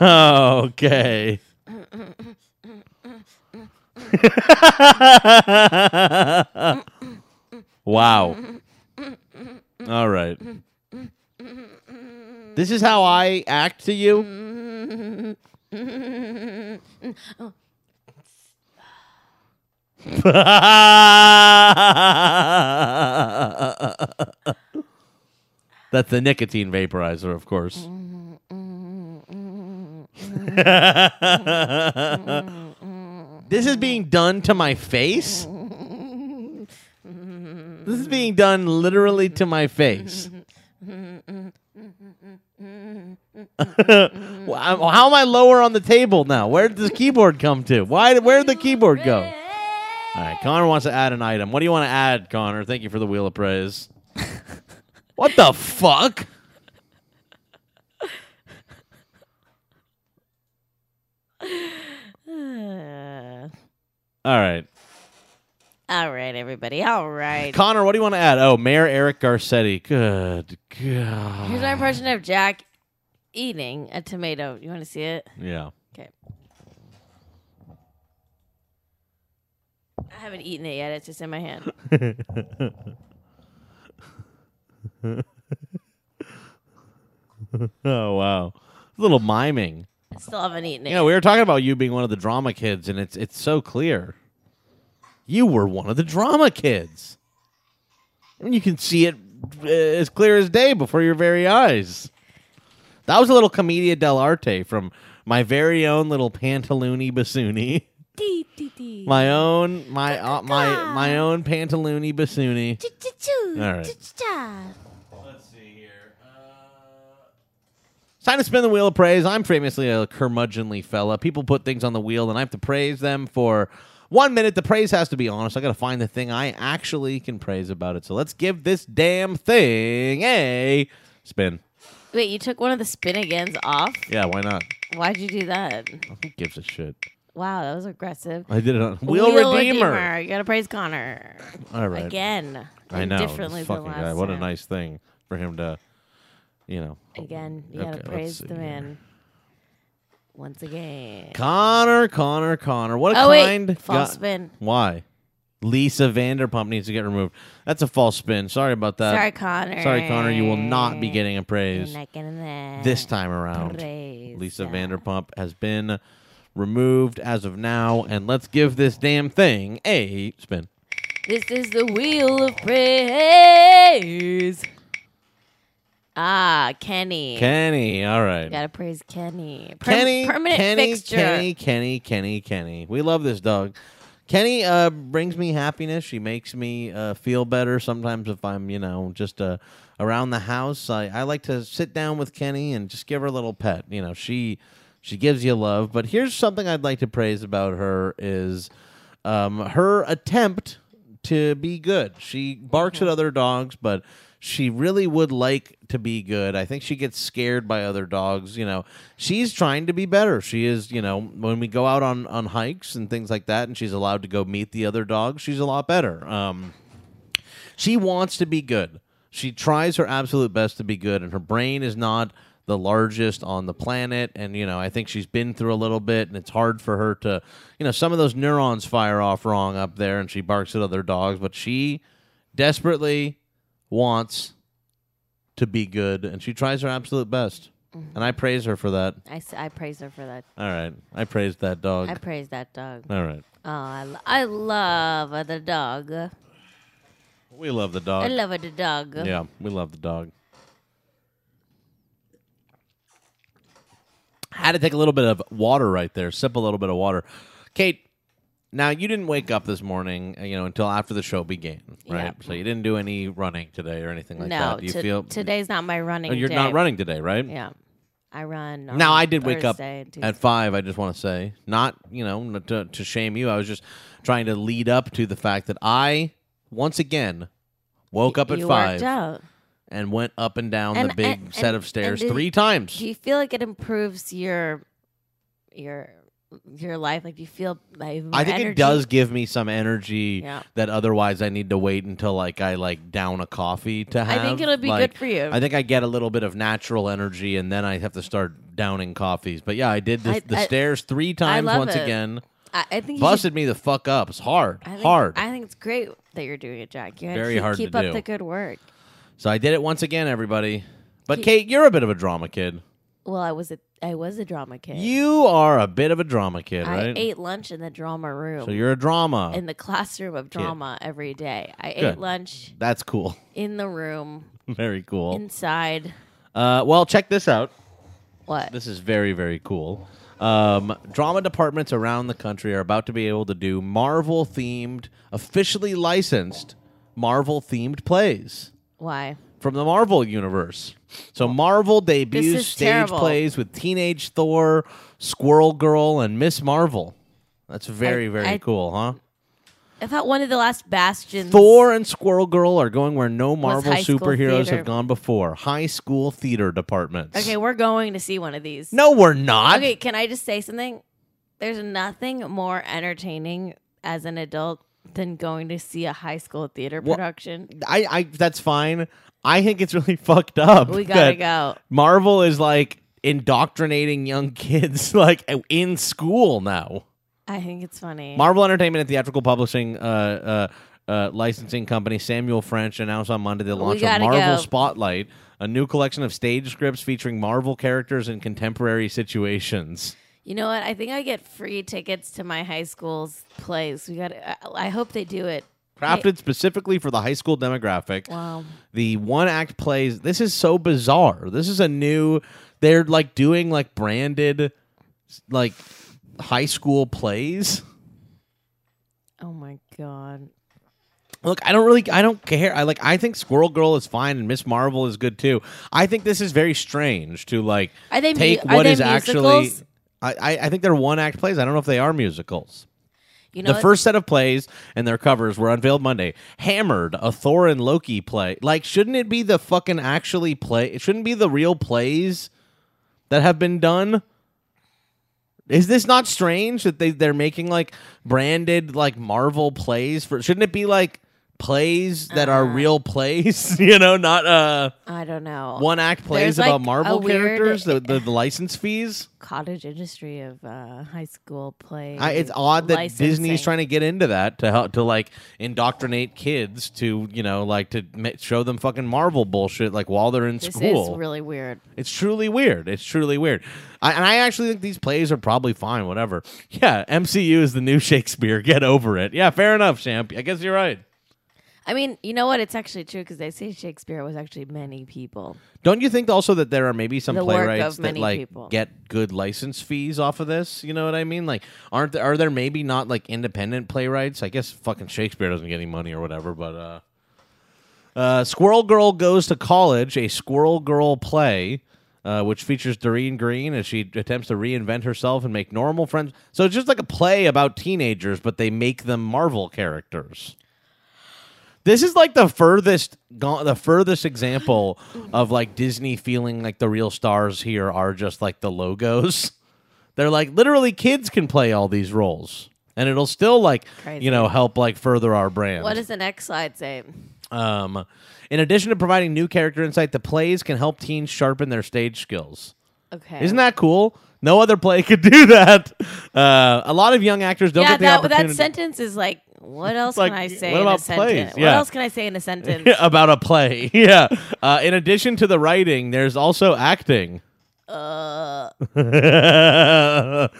okay. wow. All right. This is how I act to you. That's the nicotine vaporizer, of course. this is being done to my face? This is being done literally to my face. Well, How am I lower on the table now? Where did this keyboard come to? Why? Where did the keyboard go? All right, Connor wants to add an item. What do you want to add, Connor? Thank you for the wheel of praise. what the fuck? All right. all right. right, everybody. All right. Connor, what do you want to add? Oh, Mayor Eric Garcetti. Good God. Here's my impression of Jack eating a tomato. You want to see it? Yeah. Okay. I haven't eaten it yet. It's just in my hand. oh wow, a little miming. I still haven't eaten it. You know, we were talking about you being one of the drama kids, and it's it's so clear. You were one of the drama kids. I mean, you can see it uh, as clear as day before your very eyes. That was a little commedia dell'arte from my very own little Pantaloonie Bassooni. My own, my uh, my my own Pantaloonie Bassooni. All right. Let's see here. It's time to spin the wheel of praise. I'm famously a curmudgeonly fella. People put things on the wheel, and I have to praise them for one minute. The praise has to be honest. I got to find the thing I actually can praise about it. So let's give this damn thing a spin. Wait, you took one of the spin agains off? Yeah, why not? Why'd you do that? Who gives a shit? Wow, that was aggressive. I did it on Wheel, Redeemer. You gotta praise Connor. All right. Again. I know. Differently than fucking last guy. What a time. nice thing for him to, you know. Again, you Okay, gotta praise the here. man. Once again. Connor, Connor, Connor. What a Oh, wait. kind. False spin. Why? Lisa Vanderpump needs to get removed. That's a false spin. Sorry about that. Sorry, Connor. Sorry, Connor. You will not be getting a praise You're not getting that this time around. praise. Lisa Vanderpump has been removed as of now, and let's give this damn thing a spin. This is the wheel of praise. Ah, Kenny. Kenny. All right. Gotta praise Kenny. Per- Kenny, permanent Kenny, fixture. Kenny, Kenny, Kenny, Kenny. We love this dog. Kenny uh, brings me happiness. She makes me uh, feel better. Sometimes if I'm, you know, just uh, around the house, I, I like to sit down with Kenny and just give her a little pet. You know, she she gives you love. But here's something I'd like to praise about her is um, her attempt to be good. She barks at other dogs, but she really would like to be good. I think she gets scared by other dogs. You know, she's trying to be better. She is, you know, when we go out on on hikes and things like that, and she's allowed to go meet the other dogs, she's a lot better. Um, she wants to be good. She tries her absolute best to be good, and her brain is not the largest on the planet. And, you know, I think she's been through a little bit, and it's hard for her to, you know, some of those neurons fire off wrong up there, and she barks at other dogs, but she desperately wants to be good, and she tries her absolute best. Mm-hmm. And I praise her for that. I, s- I praise her for that. All right. I praise that dog. I praise that dog. All right. Oh, I, lo- I love the dog. We love the dog. I love the dog. Yeah, we love the dog. Had to take a little bit of water right there. Sip a little bit of water. Cait, now you didn't wake up this morning, uh, you know, until after the show began, right? So you didn't do any running today or anything like no, that. Do you to- feel today's not my running Oh, you're day. not running today, right? Yeah. I run. Now I did wake up Tuesday. at five. I just want to say, not you know to, to shame you. I was just trying to lead up to the fact that I once again woke up at you five and went up and down And- the big and- set and- of stairs did- three times. Do you feel like it improves your your your life? Like do you feel like I think energy? it does give me some energy Yeah. that otherwise I need to wait until like I like down a coffee to have. I think it'll be Like, good for you. I think I get a little bit of natural energy and then I have to start downing coffees. But yeah, I did the, I- the I- stairs three times once it. again. I, I think Busted should- me the fuck up. It's hard. I think, hard. I think it's great that you're doing it, Jack. You Very keep, hard to keep up do. the good work. So I did it once again, everybody. But Keep- Cait, you're a bit of a drama kid. Well, I was a I was a drama kid. You are a bit of a drama kid, I right? ate lunch in the drama room. So you're a drama. in the classroom of drama every day. I Good. ate lunch That's cool. in the room Very cool. inside. Uh, well, check this out. What? This is very, very cool. Um, drama departments around the country are about to be able to do Marvel themed, officially licensed Marvel themed plays Why? From the Marvel universe. So Marvel debuts stage terrible. plays with Teenage Thor, Squirrel Girl, and Miss Marvel. That's very, I- very I- cool, huh? I thought one of the last bastions. Thor and Squirrel Girl are going where no Marvel superheroes have gone before. High school theater departments. Okay, we're going to see one of these. No, we're not. Okay, can I just say something? There's nothing more entertaining as an adult than going to see a high school theater Well, production. I, I that's fine. I think it's really fucked up. We gotta go. Marvel is like indoctrinating young kids like in school now. I think it's funny. Marvel Entertainment and Theatrical Publishing uh, uh, uh, licensing company Samuel French announced on Monday the launch of Marvel go. Spotlight, a new collection of stage scripts featuring Marvel characters in contemporary situations. You know what? I think I get free tickets to my high school's plays. We got. I hope they do it. Crafted specifically for the high school demographic. Wow. The one act plays. This is so bizarre. This is a new. They're like doing like branded, like high school plays. Oh my god. Look, I don't really, I don't care. I like, I think Squirrel Girl is fine and Miss Marvel is good too. I think this is very strange to like Are they mu- take are what is actually. I, I, I think they're one act plays. I don't know if they are musicals. You know the first set of plays and their covers were unveiled Monday. Hammered, a Thor and Loki play. Like, shouldn't it be the fucking actually play? It shouldn't be the real plays that have been done. Is this not strange that they they're making like branded like Marvel plays for? Shouldn't it be like plays that are real plays? you know, not uh I don't know. one act plays There's, about like, Marvel a weird characters. The, the the license fees. cottage industry of uh, high school play. I, it's odd that. Disney's trying to get into that to help to like indoctrinate kids to you know like to ma- show them fucking Marvel bullshit like while they're in This school. is really weird. It's truly weird. It's truly weird. I, and I actually think these plays are probably fine. Whatever. Yeah, MCU is the new Shakespeare. Get over it. Yeah, fair enough, Champ. I guess you're right. I mean, you know what? It's actually true because they say Shakespeare was actually many people. Don't you think also that there are maybe some The work playwrights of that many like people. get good license fees off of this? You know what I mean? Like, aren't there, are there maybe not like independent playwrights? I guess fucking Shakespeare doesn't get any money or whatever, but uh, uh, Squirrel Girl goes to college, a Squirrel Girl play. Uh, which features Doreen Green as she attempts to reinvent herself and make normal friends. So it's just like a play about teenagers, but they make them Marvel characters. This is like the furthest the furthest example of like Disney feeling like the real stars here are just like the logos. They're like literally kids can play all these roles and it'll still like Crazy. you know help like further our brand. What does the next slide say? Um, in addition to providing new character insight, the plays can help teens sharpen their stage skills. Okay. Isn't that cool? No other play could do that. Uh, a lot of young actors don't yeah, get the that opportunity that sentence is like, what else like, can I say what in a about sentence? plays? What else can I say in a sentence? about a play. Yeah. Uh, in addition to the writing, there's also acting. Uh, the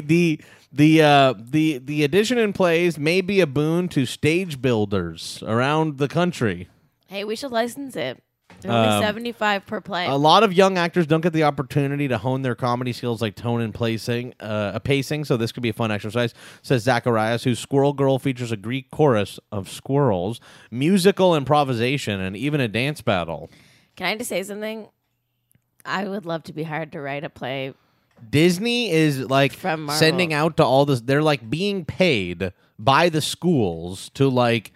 the the uh, the the addition in plays may be a boon to stage builders around the country. hey, we should license it. They're only Um, seventy five per play. A lot of young actors don't get the opportunity to hone their comedy skills like tone and placing, uh, pacing. So this could be a fun exercise. Says Zacarías, whose Squirrel Girl features a Greek chorus of squirrels, musical improvisation, and even a dance battle. Can I just say something? I would love to be hired to write a play. Disney is like sending out to all this. They're like being paid by the schools to like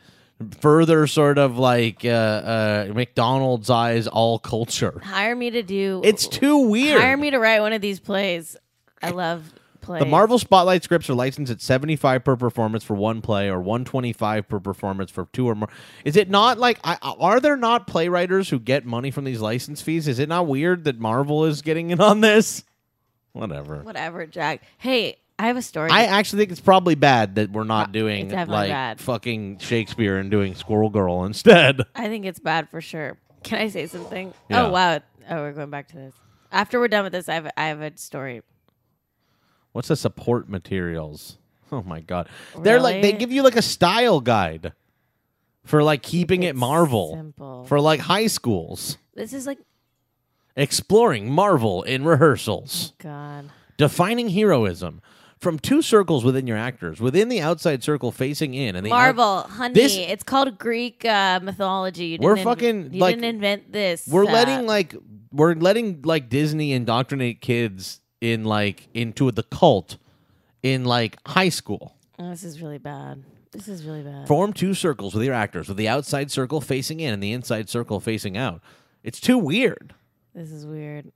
further sort of like uh, uh, McDonald's eyes all culture. Hire me to do. It's too weird. Hire me to write one of these plays. I love plays. The Marvel Spotlight scripts are licensed at 75 per performance for one play or 125 per performance for two or more. Is it not like I, are there not playwriters who get money from these license fees? Is it not weird that Marvel is getting in on this? Whatever. Whatever, Jack. Hey, I have a story. I actually think it's probably bad that we're not uh, doing definitely like bad. fucking Shakespeare and doing Squirrel Girl instead. I think it's bad for sure. Can I say something? Yeah. Oh wow. Oh, we're going back to this. After we're done with this, I have I have a story. What's the support materials? Oh my god. They're like they Really? give you like a style guide for like keeping it Marvel simple. for like high schools. This is like Exploring Marvel in rehearsals. Oh, god. Defining heroism from two circles within your actors, within the outside circle facing in, and the out- Marvel, honey. This- it's called Greek uh, mythology. You We're fucking, You like- didn't invent this. we're uh, letting like we're letting like Disney indoctrinate kids in like into the cult in like high school. oh, this is really bad. This is really bad. Form two circles with your actors, with the outside circle facing in and the inside circle facing out. It's too weird. This is weird.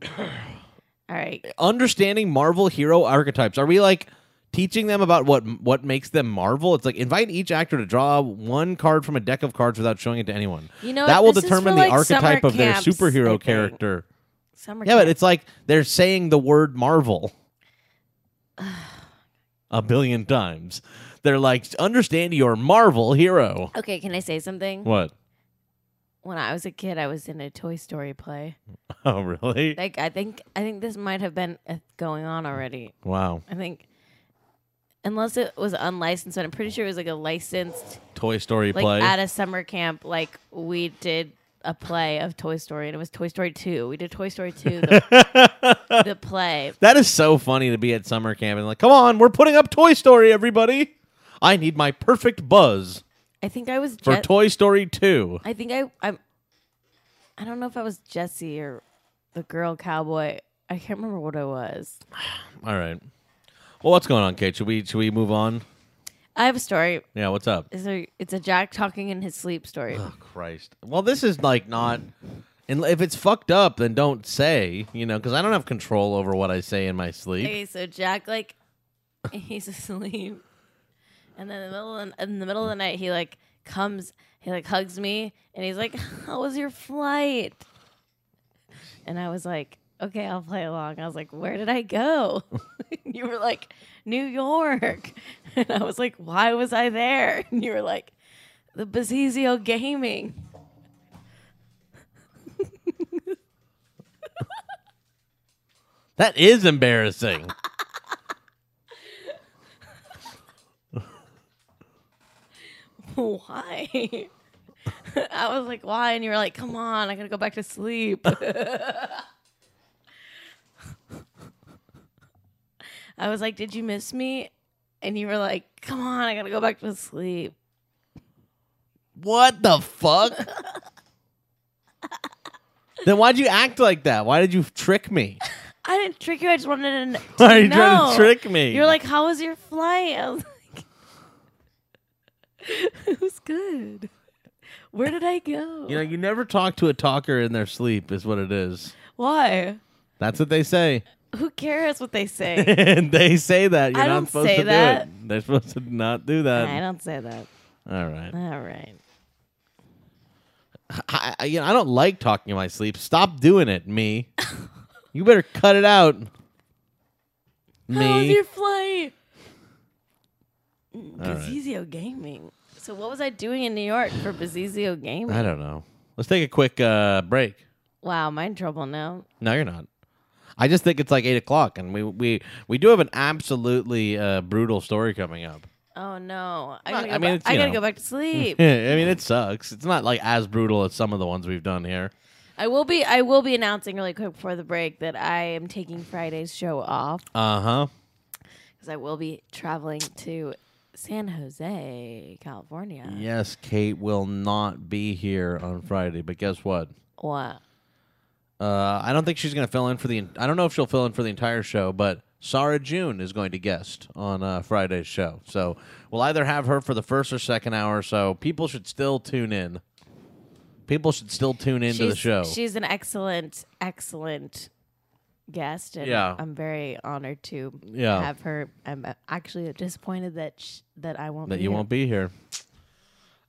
All right. Understanding Marvel hero archetypes. Are we like teaching them about what what makes them Marvel. It's like invite each actor to draw one card from a deck of cards without showing it to anyone. You know that will determine the like, archetype of their camps, I superhero character. Summer yeah, but it's like they're saying the word Marvel a billion times. They're like, understand your Marvel hero. Okay, can I say something? What? When I was a kid, I was in a Toy Story play. Oh, really? Like I think I think this might have been uh, going on already. Wow. I think unless it was unlicensed, but I'm pretty sure it was like a licensed Toy Story like play. at a summer camp. Like we did a play of Toy Story, and it was Toy Story Two. We did Toy Story Two, the, the play. that is so funny to be at summer camp and like, come on, we're putting up Toy Story, everybody. I need my perfect buzz I think I was for Je- Toy Story 2. I think I I'm. I don't know if I was Jesse or the girl cowboy. I can't remember what I was. All right. Well, what's going on, Cait? Should we should we move on? I have a story. Yeah, what's up? Is there? It's a Jack talking in his sleep story. Oh, Christ. Well, this is like not. And if it's fucked up, then don't say, you know, because I don't have control over what I say in my sleep. Okay, so Jack like he's asleep, and then in the middle of the, in the middle of the night he like comes, he like hugs me, and he's like, "How was your flight?" And I was like, "Okay, I'll play along." I was like, "Where did I go?" you were like, "New York," and I was like, "Why was I there?" And you were like, "The Bazizio Gaming." That is embarrassing. Why? I was like, why? And you were like, come on, I gotta go back to sleep. I was like, did you miss me? And you were like, come on, I gotta go back to sleep. What the fuck? then why'd you act like that? Why did you trick me? I didn't trick you. I just wanted to, Why are you trying to trick me? You're like, how was your flight? It was good. Where did I go? You know, you never talk to a talker in their sleep, is what it is. Why? That's what they say. Who cares what they say? and they say that. You're I not don't supposed say to that. do it. They're supposed to not do that. I don't say that. All right. All right. I, I, you know, I don't like talking in my sleep. Stop doing it, me. you better cut it out. Me. How was your flight? Right. Bazizio Gaming. So what was I doing in New York for Bazizio Gaming? I don't know. Let's take a quick uh, break. Wow, am I in trouble now? No, you're not. I just think it's like eight o'clock, and we we we do have an absolutely uh, brutal story coming up. Oh no! I gotta, go, I mean, back- it's, I you gotta know. go back to sleep. I mean, it sucks. It's not like as brutal as some of the ones we've done here. I will be. I will be announcing really quick before the break that I am taking Friday's show off Uh huh. because I will be traveling to San Jose, California. Yes, Cait will not be here on Friday, but guess what? What? Uh, I don't think she's going to fill in for the. I don't know if she'll fill in for the entire show, but Sarah June is going to guest on uh, Friday's show. So we'll either have her for the first or second hour. So people should still tune in. People should still tune into the She's- show. She's an excellent, excellent guest, and Yeah. I'm very honored to Yeah. have her. I'm uh, actually disappointed that sh- that I won't. that be you here. won't be here.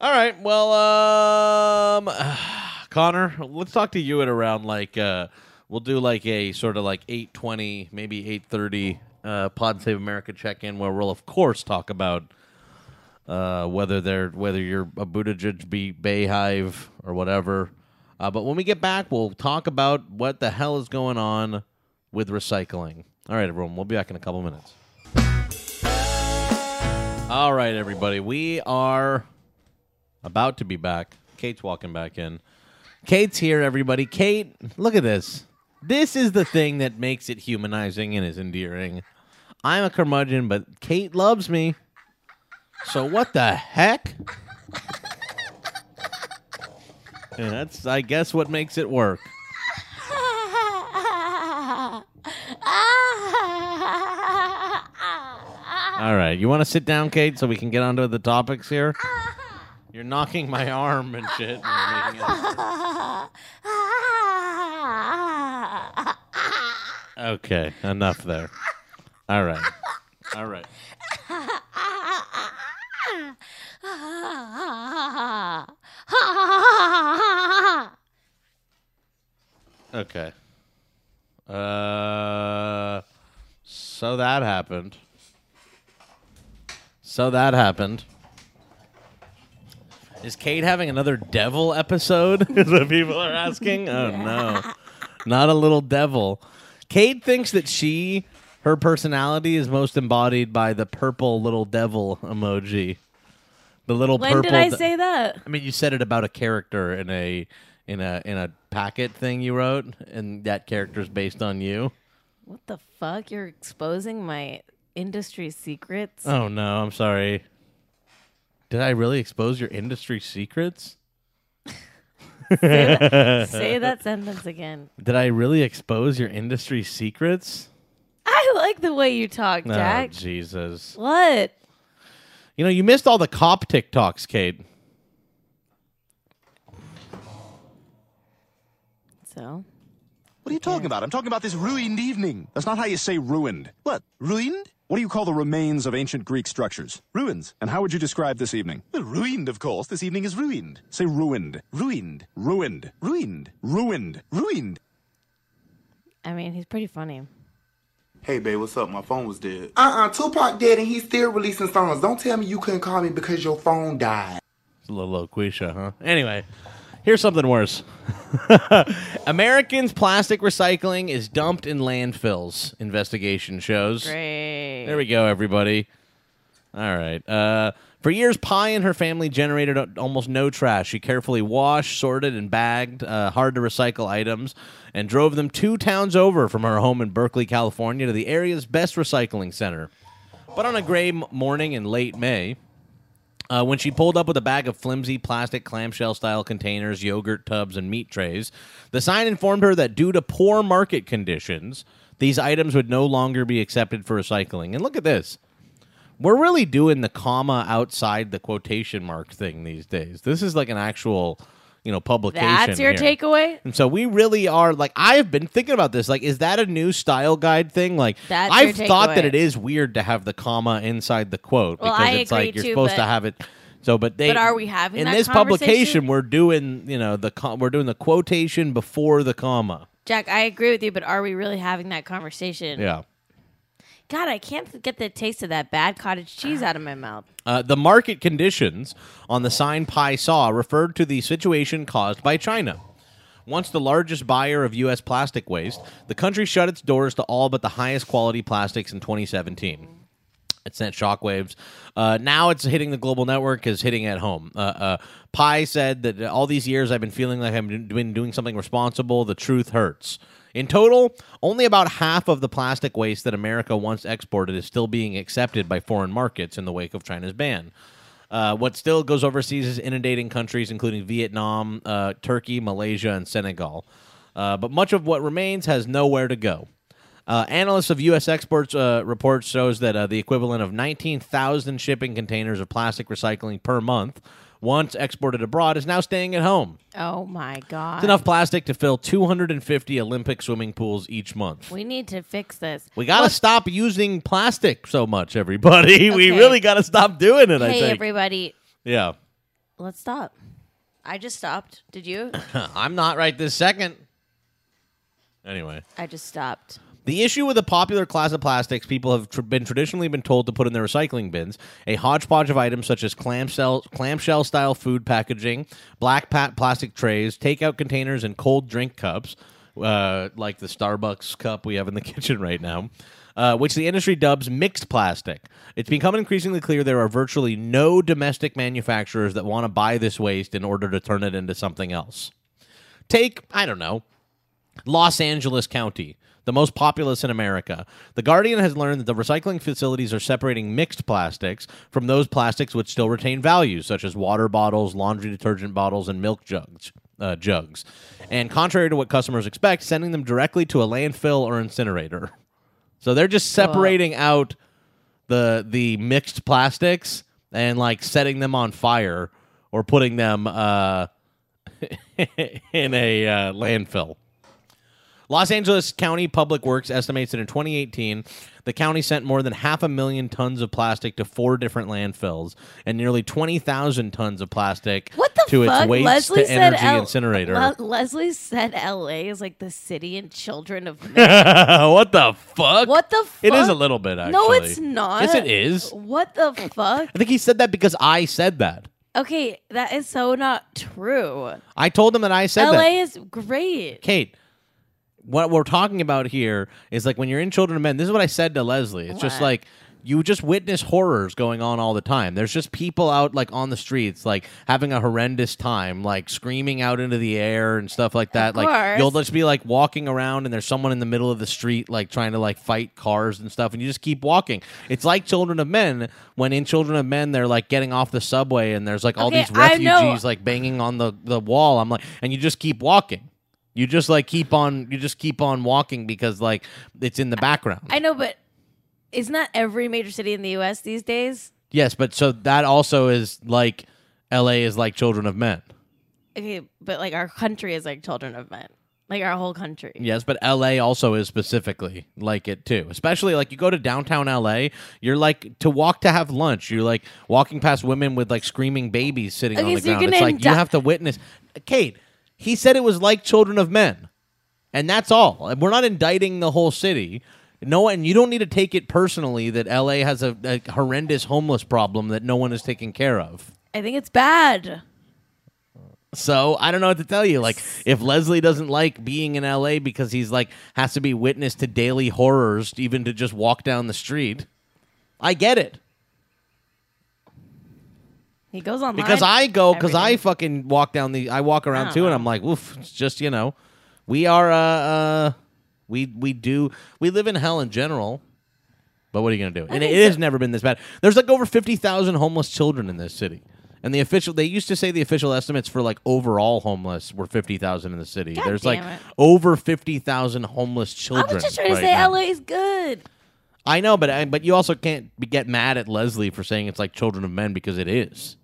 All right. Well, um, Connor, let's talk to you at around like uh, we'll do like a sort of like eight twenty, maybe eight thirty. Uh, Pod Save America check in where we'll of course talk about uh, whether they're whether you're a Buttigieg be Bayhive or whatever. Uh, but when we get back, we'll talk about what the hell is going on with recycling. All right, everyone, we'll be back in a couple minutes. All right, everybody, we are about to be back. Cait's walking back in. Cait's here, everybody. Cait, look at this. This is the thing that makes it humanizing and is endearing. I'm a curmudgeon, but Cait loves me. So what the heck? Yeah, that's, I guess, what makes it work. All right. You want to sit down, Cait, so we can get onto the topics here? You're knocking my arm and shit. And okay, enough there. All right. All right. Okay. Uh, so that happened. So that happened. Is Cait having another devil episode? Is what people are asking. Oh no, not a little devil. Cait thinks that she, her personality is most embodied by the purple little devil emoji. The little When purple. did I de- say that? I mean, you said it about a character in a in a in a packet thing you wrote, and that character's based on you. What the fuck? You're exposing my industry secrets. Oh no, I'm sorry. Did I really expose your industry secrets? say, that, say that sentence again. Did I really expose your industry secrets? I like the way you talk, oh, Jack. Oh Jesus! what? You know, you missed all the cop TikToks, Cait. So? What are you talking about? I'm talking about this ruined evening. That's not how you say ruined. What? Ruined? What do you call the remains of ancient Greek structures? Ruins. And how would you describe this evening? Well, ruined, of course. This evening is ruined. Say ruined. Ruined. Ruined. Ruined. Ruined. Ruined. I mean, he's pretty funny. Hey, babe, what's up? My phone was dead. Uh-uh, Tupac dead and he's still releasing songs. Don't tell me you couldn't call me because your phone died. It's a little loquisha, huh? Anyway, here's something worse. Americans' plastic recycling is dumped in landfills. Investigation shows. Great. There we go, everybody. All right. Uh, for years, Pi and her family generated a- almost no trash. She carefully washed, sorted, and bagged uh, hard to recycle items and drove them two towns over from her home in Berkeley, California, to the area's best recycling center. But on a gray m- morning in late May, uh, when she pulled up with a bag of flimsy plastic clamshell style containers, yogurt tubs, and meat trays, the sign informed her that due to poor market conditions, these items would no longer be accepted for recycling. And look at this. We're really doing the comma outside the quotation mark thing these days. This is like an actual, you know, publication. That's your here. takeaway? And so we really are like I've been thinking about this. Like, is that a new style guide thing? Like, That's I've thought that it is weird to have the comma inside the quote Well, because I it's agree like you're too, supposed to have it. So, but they. But are we having in this publication? We're doing you know the com- we're doing the quotation before the comma. Jack, I agree with you, but are we really having that conversation? Yeah. God, I can't get the taste of that bad cottage cheese out of my mouth. Uh, the market conditions on the sign Pi saw referred to the situation caused by China. Once the largest buyer of U.S. plastic waste, the country shut its doors to all but the highest quality plastics in 2017. It sent shockwaves. Uh, now it's hitting the global network, is hitting at home. Uh, uh, Pi said that all these years I've been feeling like I've been doing something responsible. The truth hurts. In total, only about half of the plastic waste that America once exported is still being accepted by foreign markets in the wake of China's ban. Uh, what still goes overseas is inundating countries including Vietnam, uh, Turkey, Malaysia, and Senegal. Uh, but much of what remains has nowhere to go. Uh, analysts of U.S. exports uh, reports shows that uh, the equivalent of 19,000 shipping containers of plastic recycling per month, once exported abroad, is now staying at home. Oh my god. It's enough plastic to fill 250 Olympic swimming pools each month. We need to fix this. We got to stop using plastic so much, everybody. We really got to stop doing it, I Hey, think. everybody, yeah. let's stop. I just stopped. Did you? I'm not right this second. Anyway. I just stopped. The issue with a popular class of plastics people have tr- been traditionally been told to put in their recycling bins, a hodgepodge of items such as clamshell, clamshell style food packaging, black pat plastic trays, takeout containers, and cold drink cups, uh, like the Starbucks cup we have in the kitchen right now, uh, which the industry dubs mixed plastic. It's becoming increasingly clear there are virtually no domestic manufacturers that want to buy this waste in order to turn it into something else. Take, I don't know, Los Angeles County, the most populous in America. The Guardian has learned that the recycling facilities are separating mixed plastics from those plastics which still retain value, such as water bottles, laundry detergent bottles, and milk jugs. Uh, jugs, and contrary to what customers expect, sending them directly to a landfill or incinerator. So they're just separating out the the mixed plastics and like setting them on fire or putting them uh, in a uh, landfill. Los Angeles County Public Works estimates that in 2018, the county sent more than half a million tons of plastic to four different landfills and nearly 20,000 tons of plastic What the to fuck? its waste Leslie to said energy L- incinerator. Le- Leslie said L.A. is like the city and children of men. what the fuck? what the fuck? It is a little bit, actually. No, it's not. Yes, it is. What the fuck? I think he said that because I said that. Okay, that is so not true. I told him that I said LA that. is great. Cait, what we're talking about here is like when you're in Children of Men. This is what I said to Leslie. It's just like you just witness horrors going on all the time. There's just people out like on the streets, like having a horrendous time, like screaming out into the air and stuff like that. like course. you'll just be like walking around and there's someone in the middle of the street like trying to like fight cars and stuff, and you just keep walking. It's like Children of Men when in Children of Men they're like getting off the subway and there's like all Okay, these refugees like banging on the the wall. I'm like, and you just keep walking. You just like keep on you just keep on walking because like it's in the background. I know, but isn't that every major city in the U.S. these days? yes, but so that also is like LA is like Children of Men. Okay, but like our country is like children of men, like our whole country. Yes, but LA also is specifically like it too. Especially like you go to downtown LA, you're like to walk to have lunch. You're like walking past women with like screaming babies sitting on the so ground. It's like you have to witness. Cait, he said it was like Children of Men, and that's all. And We're not indicting the whole city. No, and you don't need to take it personally that LA has a, a horrendous homeless problem that no one is taking care of. I think it's bad. So I don't know what to tell you. Like, if Leslie doesn't like being in LA because he's like has to be witness to daily horrors, even to just walk down the street, I get it He goes online because I go because I fucking walk down the I walk around I too, don't and I'm like, oof. It's just you know, we are uh uh we we do we live in hell in general. But what are you gonna do? And it think has never been this bad. There's like over fifty thousand homeless children in this city. And the official, they used to say the official estimates for like overall homeless were fifty thousand in the city. God There's like it. over fifty thousand homeless children. I was just trying to say now. LA is good. I know, but I, but you also can't be, get mad at Leslie for saying it's like Children of Men because it is.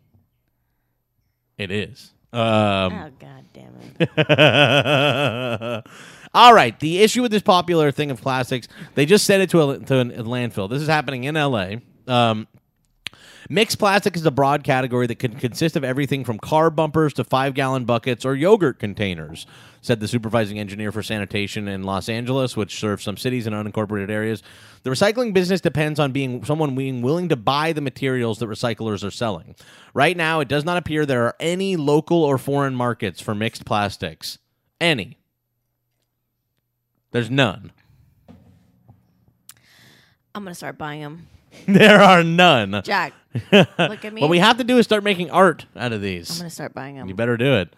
It is. Um, oh god damn it. All right. The issue with this popular thing of plastics, they just sent it to a, to a landfill. This is happening in LA. Um, mixed plastic is a broad category that can consist of everything from car bumpers to five gallon buckets or yogurt containers, said the supervising engineer for sanitation in Los Angeles, which serves some cities and unincorporated areas. The recycling business depends on being someone being willing to buy the materials that recyclers are selling. Right now, it does not appear there are any local or foreign markets for mixed plastics. Any. There's none. I'm gonna start buying them. there are none. Jack, look at me. What we have to do is start making art out of these. I'm gonna start buying them. You better do it.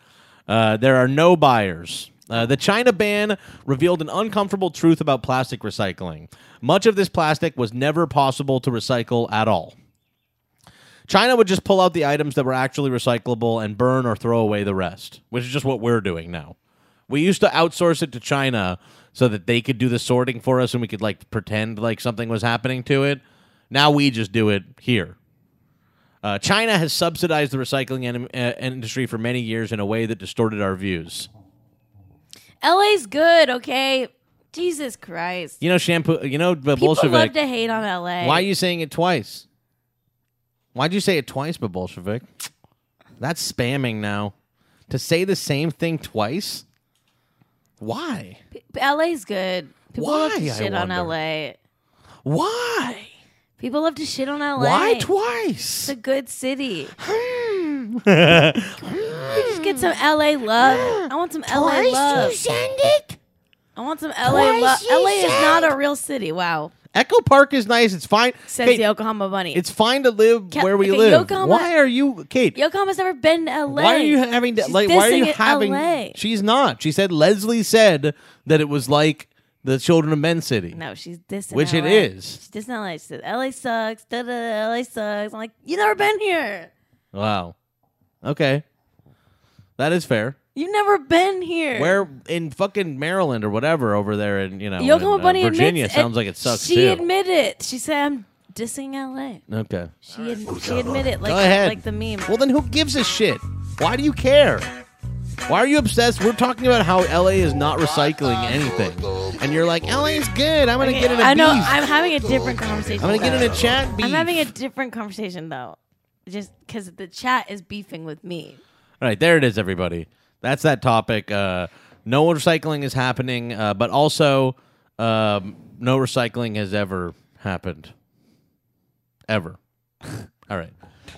Uh, there are no buyers. Uh, the China ban revealed an uncomfortable truth about plastic recycling. Much of this plastic was never possible to recycle at all. China would just pull out the items that were actually recyclable and burn or throw away the rest, which is just what we're doing now. We used to outsource it to China so that they could do the sorting for us and we could like pretend like something was happening to it. Now we just do it here. Uh, China has subsidized the recycling en- uh, industry for many years in a way that distorted our views. LA's good, okay? Jesus Christ. You know, shampoo. You know, the People Bolshevik. love to hate on LA. Why are you saying it twice? Why'd you say it twice, but Bolshevik? That's spamming now. To say the same thing twice? Why? LA's good. People love Why, to I shit on wonder? LA. Why? People love to shit on LA. Why twice? It's a good city. Hmm. Get some LA love. I want some LA Twice love. you send it? I want some LA Twice love. you LA is not a real city. Wow. Echo Park is nice. It's fine. Says Cait, the Oklahoma Bunny. it's fine to live Ca- where we okay, live. Yokohama- why are you, Cait? Yokohama's never been to LA. Why are you having to She's like? Why are you dissing it having? LA. She's not. She said Leslie said that it was like the Children of Men city. No, she's dissing Which it LA. is. She's dissing LA. She said, LA sucks. Da, da, LA sucks. I'm like, you never been here. Wow. Okay. That is fair. You've never been here. Where in fucking Maryland or whatever over there in you know Yokohama in, uh, Bunny Virginia admits, sounds like it sucks She too. admitted it. She said, I'm dissing LA. okay. She, ad- she admitted, like, Go ahead. like the meme. Well then, who gives a shit? Why do you care? Why are you obsessed? We're talking about how LA is not recycling anything, and you're like, LA is good. I'm gonna Okay, get in a I know. beef. I'm having a different conversation. I'm gonna get in a chat I'm having a different conversation though, just because the chat is beefing with me. All right, there it is, everybody. That's that topic. Uh, no recycling is happening, uh, but also um, no recycling has ever happened. Ever. All right.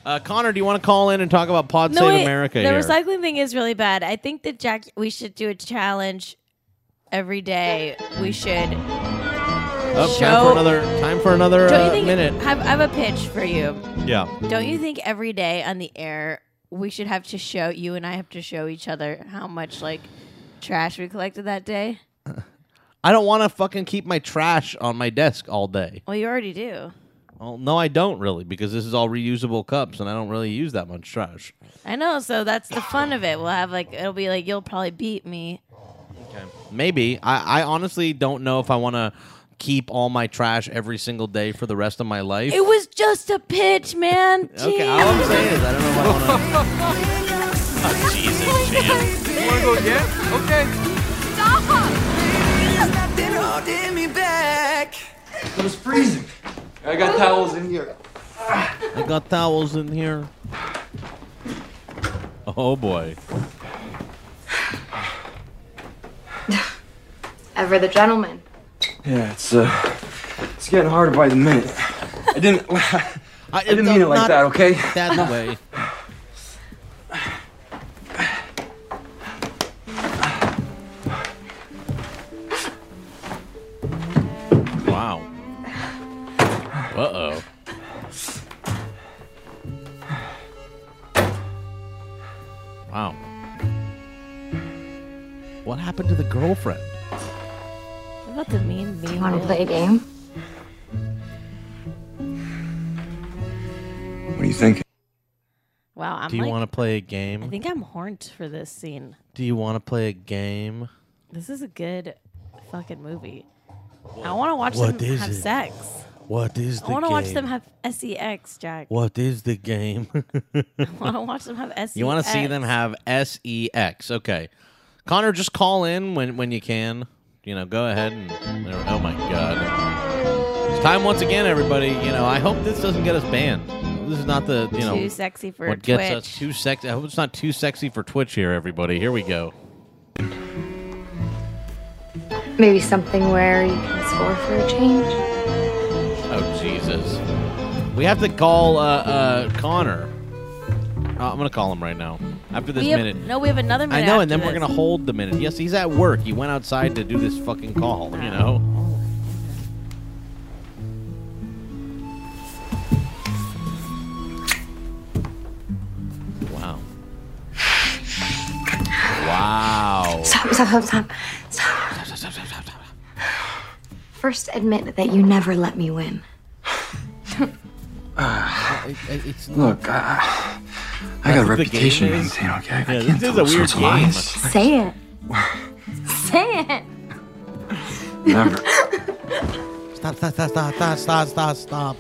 Uh, Connor, do you want to call in and talk about Pod Save wait, America the here? recycling thing is really bad. I think that Jack, we should do a challenge every day. We should. Oh, time show- for another time for another uh, think? minute. Have, I have a pitch for you. Yeah. Don't you think every day on the air we should have to show you and I have to show each other how much like trash we collected that day? I don't want to fucking keep my trash on my desk all day. Well, you already do. Well, no, I don't really because this is all reusable cups, and I don't really use that much trash. I know, so that's the fun of it. We'll have like it'll be like you'll probably beat me. Okay. Maybe I, I honestly don't know if I want to keep all my trash every single day for the rest of my life. It was just a pitch, man. Okay, all I'm saying is I don't know if I want Oh, Jesus, Jan. You wanna go again? Okay. Nothing holding me back. It was freezing. I got towels in here. I got towels in here. Oh boy. Ever the gentleman. Yeah, it's uh, it's getting harder by the minute. I didn't, I, didn't mean it like that. Okay. That way. Wow. Uh oh. Wow. What happened to the girlfriend? What about the mean mean? Want to play a game? What are you thinking? Wow, I'm Do you like, want to play a game? I think I'm horned for this scene. Do you want to play a game? This is a good fucking movie. I want to watch What them is have it? sex. What is the I want to watch them have sex, Jack. What is the game? I want to watch them have sex. You want to see them have sex? Okay, Connor, just call in when when you can. You know, go ahead and. Oh my God! It's time once again, everybody. You know, I hope this doesn't get us banned. This is not the you know Too sexy for what gets us too sexy. I hope it's not too sexy for Twitch here, everybody. Here we go. Maybe something where you can score for a change? Oh Jesus! We have to call uh, uh, Connor. Uh, I'm gonna call him right now after this we have, minute. No, we have another minute. I know, and after then we're gonna hold the minute. Yes, he's at work. He went outside to do this fucking call. You know. Wow. Wow. Stop, stop, stop, stop. First, admit that you never let me win. It, look, I got a reputation to maintain, okay? Yeah, I can't this is a weird game. Lies. Say it. Say it. Never. stop, stop, stop, stop, stop, stop, stop, stop.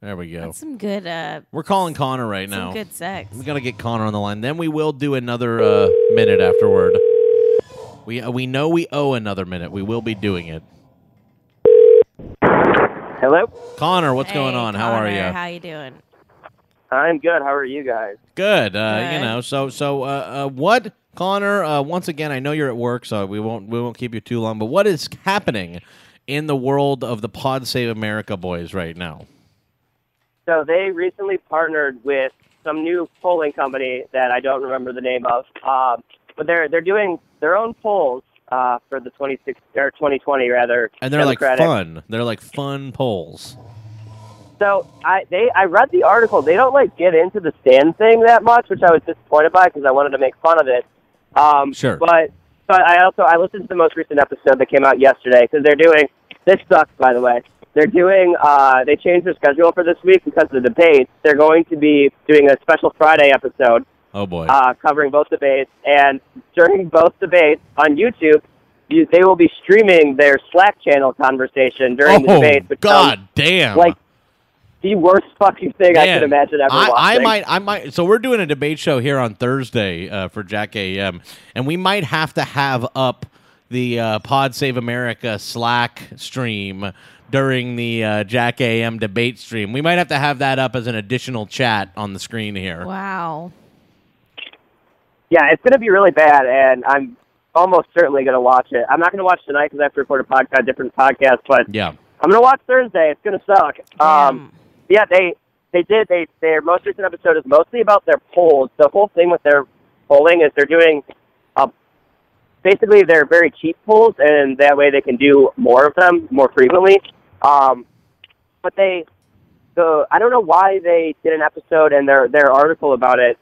There we go. That's some good. Uh, We're calling Connor right now. Good sex. We gotta get Connor on the line. Then we will do another uh, minute afterward. We uh, we know we owe another minute. We will be doing it. Hello. Connor, what's Hey, going on? How are Connor, you? How you doing? I'm good. How are you guys? Good. Uh, You Good. know. So so uh, uh, what, Connor? Uh, once again, I know you're at work, so we won't we won't keep you too long. But what is happening in the world of the Pod Save America boys right now? So they recently partnered with some new polling company that I don't remember the name of, um, but they're they're doing their own polls uh, for the 26 or 2020 rather. And they're like fun. They're like fun polls. So I they I read the article. They don't like get into the stand thing that much, which I was disappointed by because I wanted to make fun of it. Um, Sure. But but I also I listened to the most recent episode that came out yesterday because they're doing this sucks by the way. They're doing uh, they changed their schedule for this week because of the debates. They're going to be doing a special Friday episode Oh boy. uh, covering both debates. And during both debates on YouTube, you, they will be streaming their Slack channel conversation during the Oh, debate. Which God damn. Like the worst fucking thing I could imagine ever I, I might, I might. So we're doing a debate show here on Thursday uh, for Jack AM, and we might have to have up the uh, Pod Save America Slack stream during the uh, Jack AM debate stream. We might have to have that up as an additional chat on the screen here. Wow. Yeah, it's going to be really bad, and I'm almost certainly going to watch it. I'm not going to watch tonight because I have to record a podcast, different podcast, but Yeah. I'm going to watch Thursday. It's going to suck. Um, yeah, they they did. They their most recent episode is mostly about their polls. The whole thing with their polling is they're doing, uh, basically they're very cheap polls, and that way they can do more of them more frequently. Um, but they, the I don't know why they did an episode and their their article about it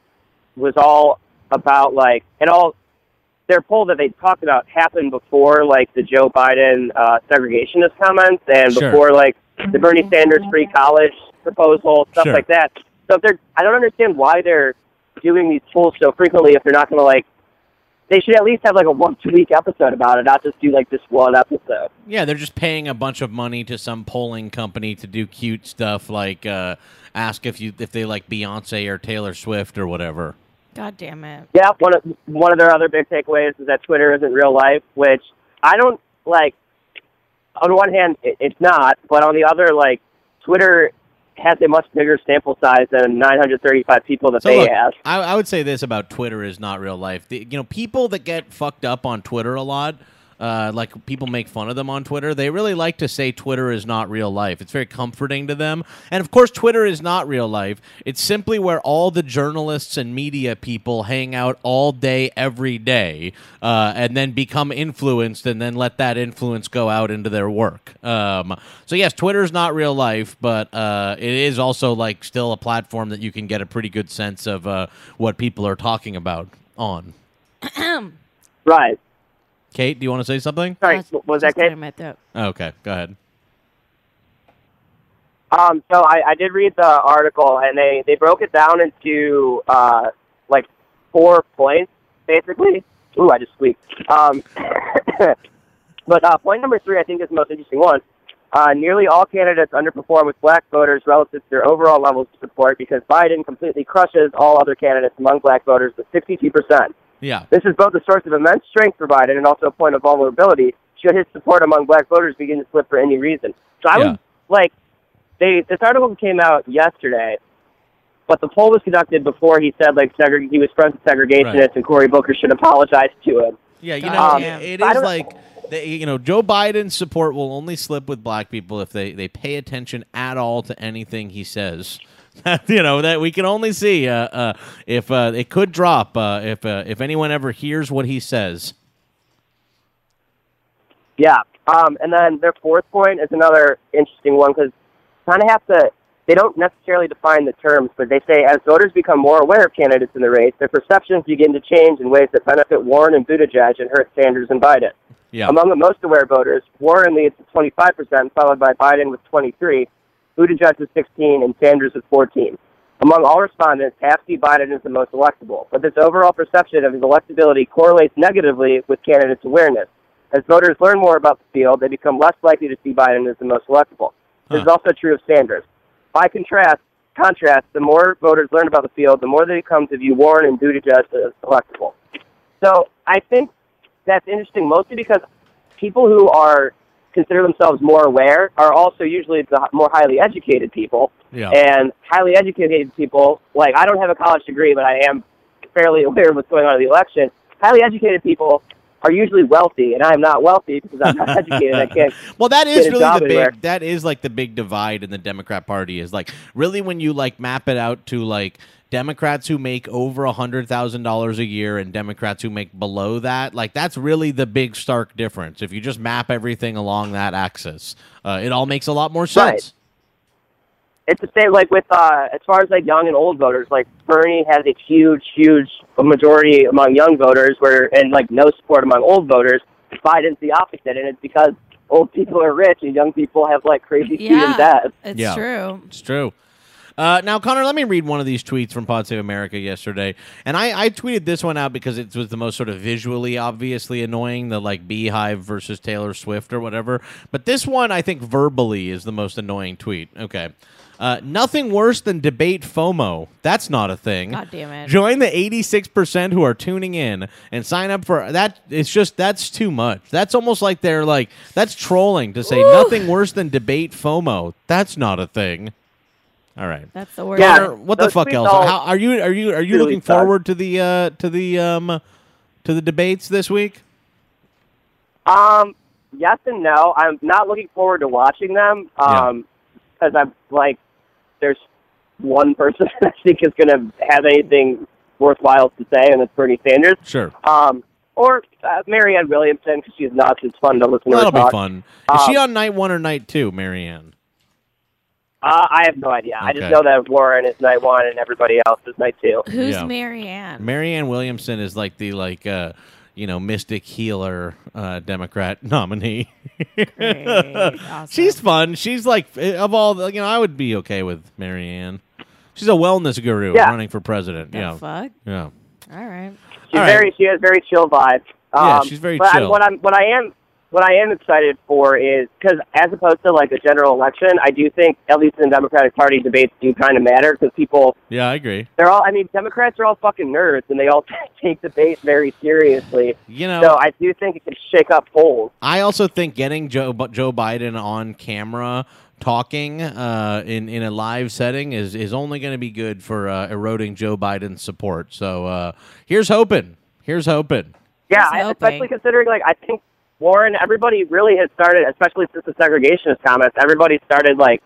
was all about like and all their poll that they talked about happened before like the Joe Biden uh, segregationist comments and Sure. before like the Bernie Sanders free college proposal stuff Sure. like that. So if they're I don't understand why they're doing these polls so frequently if they're not going to like they should at least have like a once a week episode about it, not just do like this one episode. Yeah, they're just paying a bunch of money to some polling company to do cute stuff like uh, ask if you if they like Beyonce or Taylor Swift or whatever. God damn it. Yeah, one of one of their other big takeaways is that Twitter isn't real life, which I don't like. On one hand, it, it's not, but on the other, like Twitter has a much bigger sample size than 935 people that So they look, have. I, I would say this about Twitter is not real life. The, you know, people that get fucked up on Twitter a lot, uh, like people make fun of them on Twitter. They really like to say Twitter is not real life. It's very comforting to them. And of course, Twitter is not real life. It's simply where all the journalists and media people hang out all day, every day, uh, and then become influenced, and then let that influence go out into their work. Um, so yes, Twitter is not real life, but uh, it is also like still a platform that you can get a pretty good sense of uh, what people are talking about on. Right. Cait, do you want to say something? Sorry, was that Cait? Okay, go ahead. Um, so I, I did read the article, and they, they broke it down into uh, like four points, basically. Ooh, I just squeaked. Um, but uh, point number three, I think, is the most interesting one. Uh, nearly all candidates underperform with black voters relative to their overall levels of support because Biden completely crushes all other candidates among black voters with 62%. Yeah. This is both a source of immense strength for Biden and also a point of vulnerability should his support among black voters begin to slip for any reason. So I Yeah. was like, they this article came out yesterday, but the poll was conducted before he said like segre- he was friends with segregationists Right. and Cory Booker should apologize to him. Yeah, you know, Um, it- it I is don't- like they, you know, Joe Biden's support will only slip with black people if they they pay attention at all to anything he says. you know that we can only see uh, uh, if uh, it could drop uh, if uh, if anyone ever hears what he says. Yeah. Um, and then their fourth point is another interesting one because kind of have to. They don't necessarily define the terms, but they say as voters become more aware of candidates in the race, their perceptions begin to change in ways that benefit Warren and Buttigieg and hurt Sanders and Biden. Yeah. Among the most aware voters, Warren leads with 25%, followed by Biden with 23, Buttigieg with 16, and Sanders with 14. Among all respondents, half see Biden as the most electable, but this overall perception of his electability correlates negatively with candidates' awareness. As voters learn more about the field, they become less likely to see Biden as the most electable. This is also true of Sanders. By contrast, contrast, the more voters learn about the field, the more they come to view Warren and Buttigieg as electable. So I think that's interesting, mostly because people who are consider themselves more aware are also usually the more highly educated people. Yeah. And highly educated people, like I don't have a college degree, but I am fairly aware of what's going on in the election. Highly educated people are usually wealthy, and I am not wealthy because I'm not educated. I can't. Well, that is really the anywhere. big. That is like the big divide in the Democrat Party. Is like really when you like map it out to like Democrats who make over a hundred thousand dollars a year and Democrats who make below that. Like that's really the big stark difference. If you just map everything along that axis, uh, it all makes a lot more sense. Right. It's the same like with uh, as far as like young and old voters. Like Bernie has a huge, huge majority among young voters, where and like no support among old voters. Biden's the opposite, and it's because old people are rich and young people have like crazy student debt. It's Yeah. true. It's true. Uh, now, Connor, let me read one of these tweets from Pod Save America yesterday, and I, I tweeted this one out because it was the most sort of visually obviously annoying, the like Beehive versus Taylor Swift or whatever. But this one, I think, verbally is the most annoying tweet. Okay. Uh, nothing worse than debate FOMO. That's not a thing. God damn it. Join the 86% who are tuning in and sign up for that. It's just, that's too much. That's almost like they're like, that's trolling to say nothing worse than debate FOMO. That's not a thing. All right. That's the word. Connor, what the fuck else? How, are you are you are you really looking suck. forward to the uh to the um to the debates this week? Um, yes and no. I'm not looking forward to watching them. Um, because I'm like, there's one person I think is going to have anything worthwhile to say, and it's Bernie Sanders. Sure. Um, or uh, Marianne Williamson because she's nuts. It's fun to listen to That'll her be fun. Is she Um, on night one or night two, Marianne? Uh, I have no idea. I just Okay. know that Warren is night one and everybody else is night two. Who's Yeah. Marianne? Marianne Williamson is like the like uh you know mystic healer uh Democrat nominee. Awesome. She's fun. She's like eh, of all the, you know I would be okay with Marianne. She's a wellness guru Yeah. running for president. The yeah. fuck? Yeah. All right. She's All right. very she has very chill vibes. Yeah, Um, she's very but I'm- chill. what I'm what I am what I am excited for is because as opposed to like a general election, I do think at least in the Democratic Party debates do kind of matter because people Yeah, I agree. they're all I mean Democrats are all fucking nerds and they all take debates very seriously. You know, so I do think it can shake up polls. I also think getting Joe Joe Biden on camera talking uh, in in a live setting is is only going to be good for uh, eroding Joe Biden's support. So uh, here's hoping. Here's hoping. Yeah, I, hoping. especially considering like I think Warren, everybody really has started, especially since the segregationist comments. Everybody started like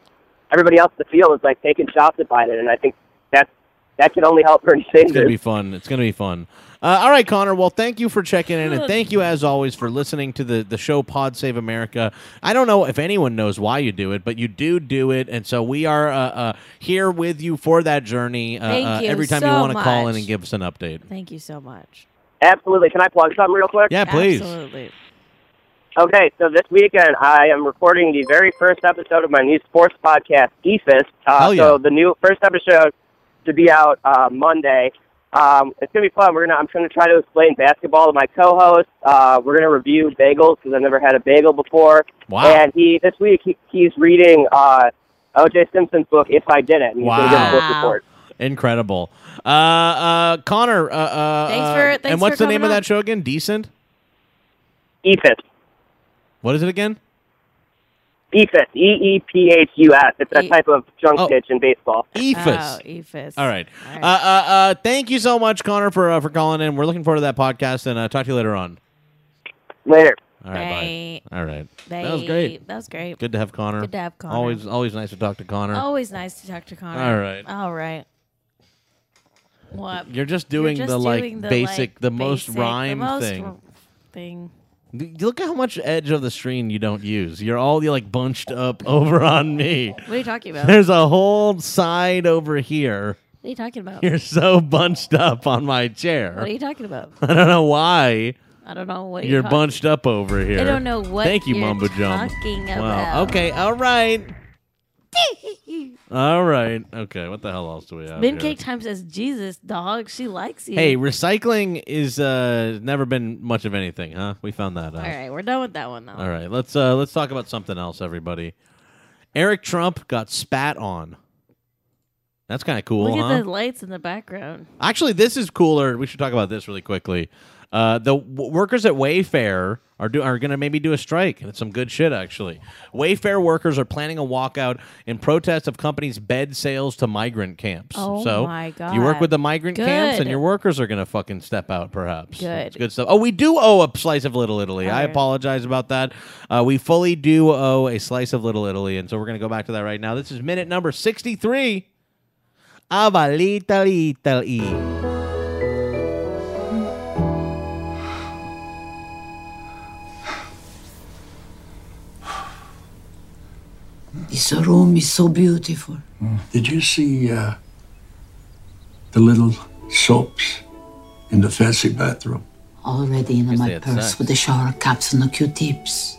everybody else in the field is like taking shots at Biden, and I think that's that can only help Bernie It's gonna be fun. It's gonna be fun. Uh, all right, Connor. Well, thank you for checking in, and thank you as always for listening to the the show Pod Save America. I don't know if anyone knows why you do it, but you do do it, and so we are uh, uh, here with you for that journey. Uh, Thank uh, you every time you want to call in and give us an update. Thank you so much. Absolutely. Can I plug something real quick? Yeah, please. Absolutely. Okay, so this weekend I am recording the very first episode of my new sports podcast, Eephus. Uh, yeah. So the new first episode to be out uh, Monday. Um, it's gonna be fun. We're gonna I'm gonna try to explain basketball to my co-host. Uh, we're gonna review bagels because I've never had a bagel before. Wow. And he this week he, he's reading uh, O.J. Simpson's book If I Did It. And he's gonna give a book Wow. report. Incredible. Uh, uh, Connor. Uh, uh, Thanks uh, for- thanks and what's for the name of that show again? Decent. Eephus. What is it again? Eephus. E E P H U S. It's a E- type of junk Oh. pitch in baseball. Eephus. Oh, Eephus. All right. All right. Uh, uh, uh, thank you so much, Connor, for uh, for calling in. We're looking forward to that podcast, and uh, talk to you later on. Later. All right, bye. All right. That was great. That was great. Good to have Connor. Good to have Connor. Always, always nice to talk to Connor. Always nice to talk to Connor. All right. All right. What? You're just doing just the like doing the, basic, the most basic- the rhyme most thing. r- thing. Look at how much edge of the screen you don't use. You're all you're like bunched up over on me. What are you talking about? There's a whole side over here. What are you talking about? You're so bunched up on my chair. What are you talking about? I don't know why. I don't know what You're you're bunched up over here. I don't know what Thank you, you're Mumbo Jumbo. talking Wow. about. Okay. All right. all right. Okay. What the hell else do we have? Min here? Cake Time says, Jesus, dog, she likes you. Hey, recycling is uh never been much of anything, huh? We found that out. All right, we're done with that one now. All right, let's uh let's talk about something else, everybody. Eric Trump got spat on. That's kind of cool, Look huh? at the lights in the background. Actually, this is cooler. We should talk about this really quickly. Uh, the w- workers at Wayfair are do are going to maybe do a strike, and it's some good shit actually. Wayfair workers are planning a walkout in protest of companies' bed sales to migrant camps. Oh so my you work with the migrant camps, and your workers are going to fucking step out, perhaps. Good. It's good stuff. Oh, we do owe a slice of Little Italy. I Alright. apologize about that. Uh, we fully do owe a slice of Little Italy, and so we're going to go back to that right now. This is minute number sixty-three. Of a little Italy. This room is so beautiful. Did you see uh, the little soaps in the fancy bathroom? Already in my purse sex. with the shower caps and the Q-tips.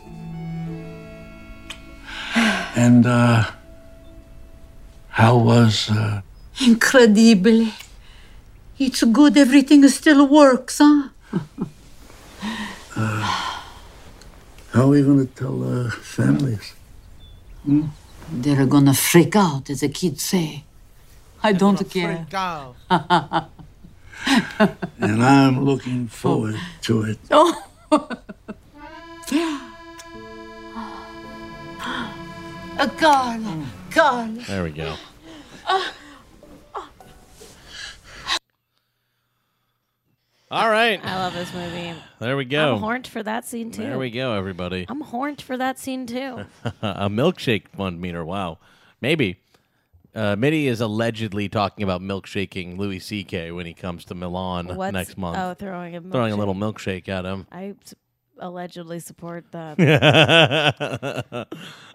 And uh, How was uh, Incredibile. It's good everything still works, huh? uh, how are we gonna tell uh, families? Hmm? They're gonna freak out, as the kids say. I don't care. and I'm looking forward to it. Oh. Uh, Carla, Carla. There we go. All right. I love this movie. There we go. I'm horned for that scene too. There we go, everybody. I'm horned for that scene too. a milkshake fund meter. Wow. Maybe. Uh, Mitty is allegedly talking about milkshaking Louis C.K. when he comes to Milan What's- next month. oh, throwing a throwing a little milkshake at him. I s- allegedly support that.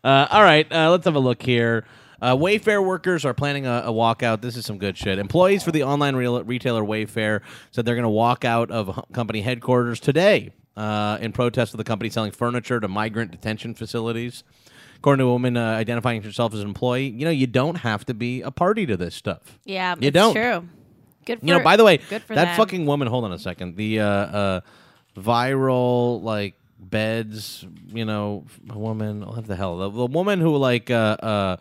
uh, all right, uh, let's have a look here. Uh, Wayfair workers are planning a, a walkout. This is some good shit. Employees for the online real, retailer Wayfair said they're going to walk out of company headquarters today uh, in protest of the company selling furniture to migrant detention facilities. According to a woman uh, identifying herself as an employee, you know, you don't have to be a party to this stuff. yeah, You it's don't. True. Good. For, You know, by the way, that them. fucking woman. Hold on a second. The uh, uh, viral like beds. You know, woman. What the hell? The, the woman who like uh, uh,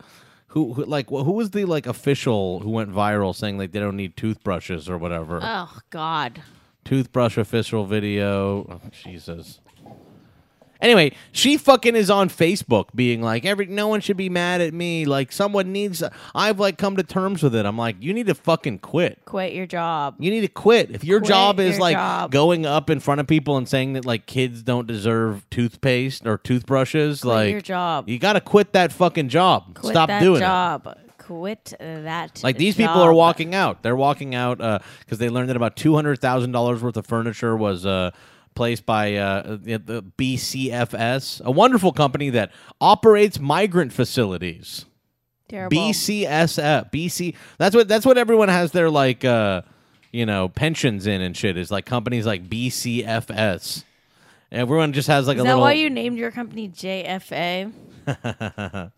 who, who like who was the like official who went viral saying like they don't need toothbrushes or whatever. Oh God. Toothbrush official video. Oh, Jesus. Anyway, she fucking is on Facebook being like, every no one should be mad at me. Like someone needs I've like come to terms with it. I'm like, you need to fucking quit. Quit your job. You need to quit. If your Quit job is your like job. going up in front of people and saying that like kids don't deserve toothpaste or toothbrushes, Quit like your job. you got to quit that fucking job. Quit Stop that doing it. job. Quit that. Like these people are walking out. They're walking out because they learned that about two hundred thousand dollars worth of furniture was uh, placed by uh, the, BCFS, a wonderful company that operates migrant facilities. Terrible. BCSF, BC. That's what that's what everyone has their like, uh, you know, pensions in and shit. Is like companies like BCFS. Everyone just has like Is a that little. why you named your company JFA?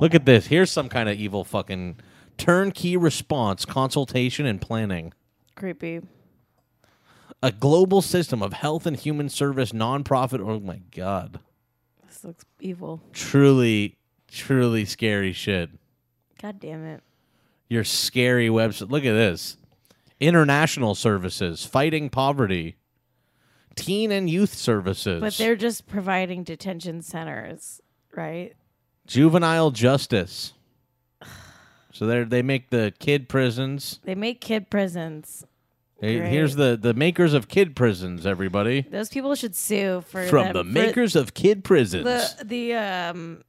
Look at this. Here's some kind of evil fucking turnkey response, consultation, and planning. Creepy. A global system of health and human service nonprofit. Oh my god. This looks evil. Truly, truly scary shit. God damn it. Your scary website. Look at this. International services, fighting poverty, teen and youth services, But they're just providing detention centers, right? juvenile justice. So they they make the kid prisons. They make kid prisons. Hey, Great. Here's the the makers of kid prisons. Everybody Those people should sue for from them- the for makers of kid prisons. The the um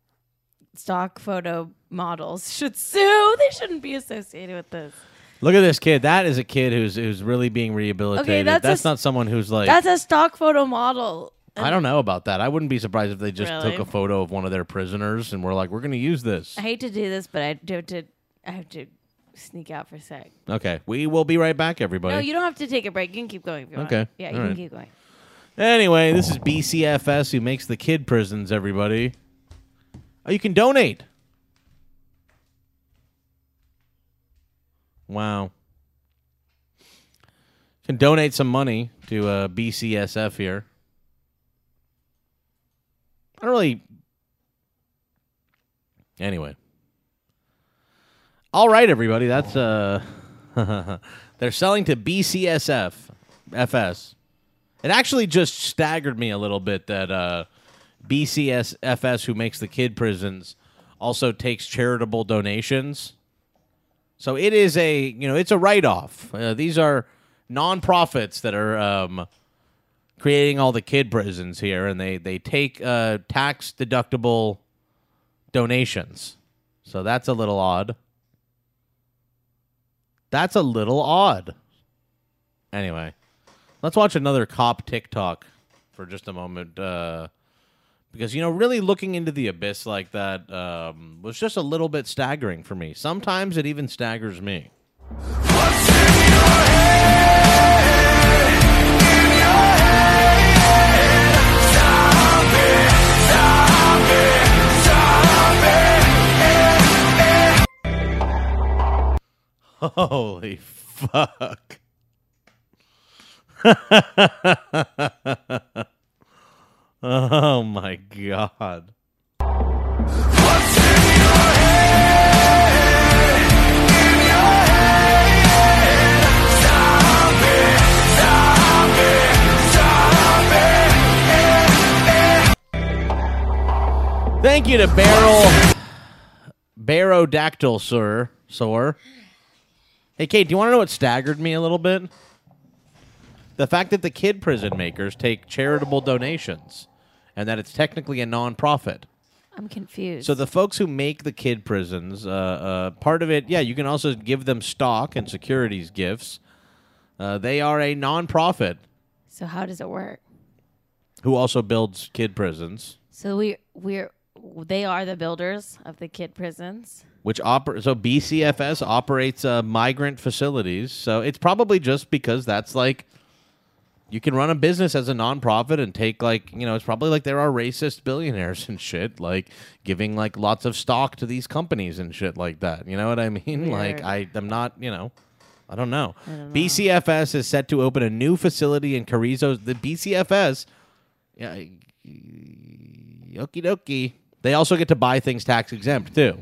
stock photo models should sue. They shouldn't be associated with this. Look at this kid. That is a kid who's who's really being rehabilitated. that's that's s- not someone who's like. That's a stock photo model. I don't know about that. I wouldn't be surprised if they just Really? took a photo of one of their prisoners and were like, "We're going to use this." I hate to do this, but I do have to. I have to sneak out for a sec. Okay, we will be right back, everybody. No, you don't have to take a break. You can keep going if you want. Okay. Yeah, you All can right. keep going. Anyway, this is BCFS who makes the kid prisons. Everybody, oh, you can donate. Wow. Can donate some money to uh, BCSF here. I don't really. Anyway. All right, everybody. That's uh, they're selling to BCSF, FS. It actually just staggered me a little bit that uh, BCSFS, who makes the kid prisons, also takes charitable donations. So it is a you know it's a write off. Uh, these are nonprofits that are um, creating all the kid prisons here, and they they take uh, tax deductible donations. So that's a little odd. That's a little odd. Anyway, let's watch another cop TikTok for just a moment. Uh, because, you know, really looking into the abyss like that um, was just a little bit staggering for me. Sometimes it even staggers me. Holy fuck. oh my god. Thank you to Barrel Barodactyl, sir. Sir. Hey, Cait, do you want to know what staggered me a little bit? The fact that the kid prison makers take charitable donations and that it's technically a non-profit. I'm confused. So the folks who make the kid prisons, uh, uh, part of it, yeah, you can also give them stock and securities gifts. Uh, they are a non-profit So how does it work? who also builds kid prisons, So we we're they are the builders of the kid prisons. which oper- so BCFS operates uh, migrant facilities. So it's probably just because that's like you can run a business as a nonprofit and take like you know it's probably like there are racist billionaires and shit like giving like lots of stock to these companies and shit like that. You know what I mean? Like I I am not you know. I don't know. I don't know. BCFS is set to open a new facility in Carrizo. The BCFS, yeah, okie dokie. They also get to buy things tax exempt too.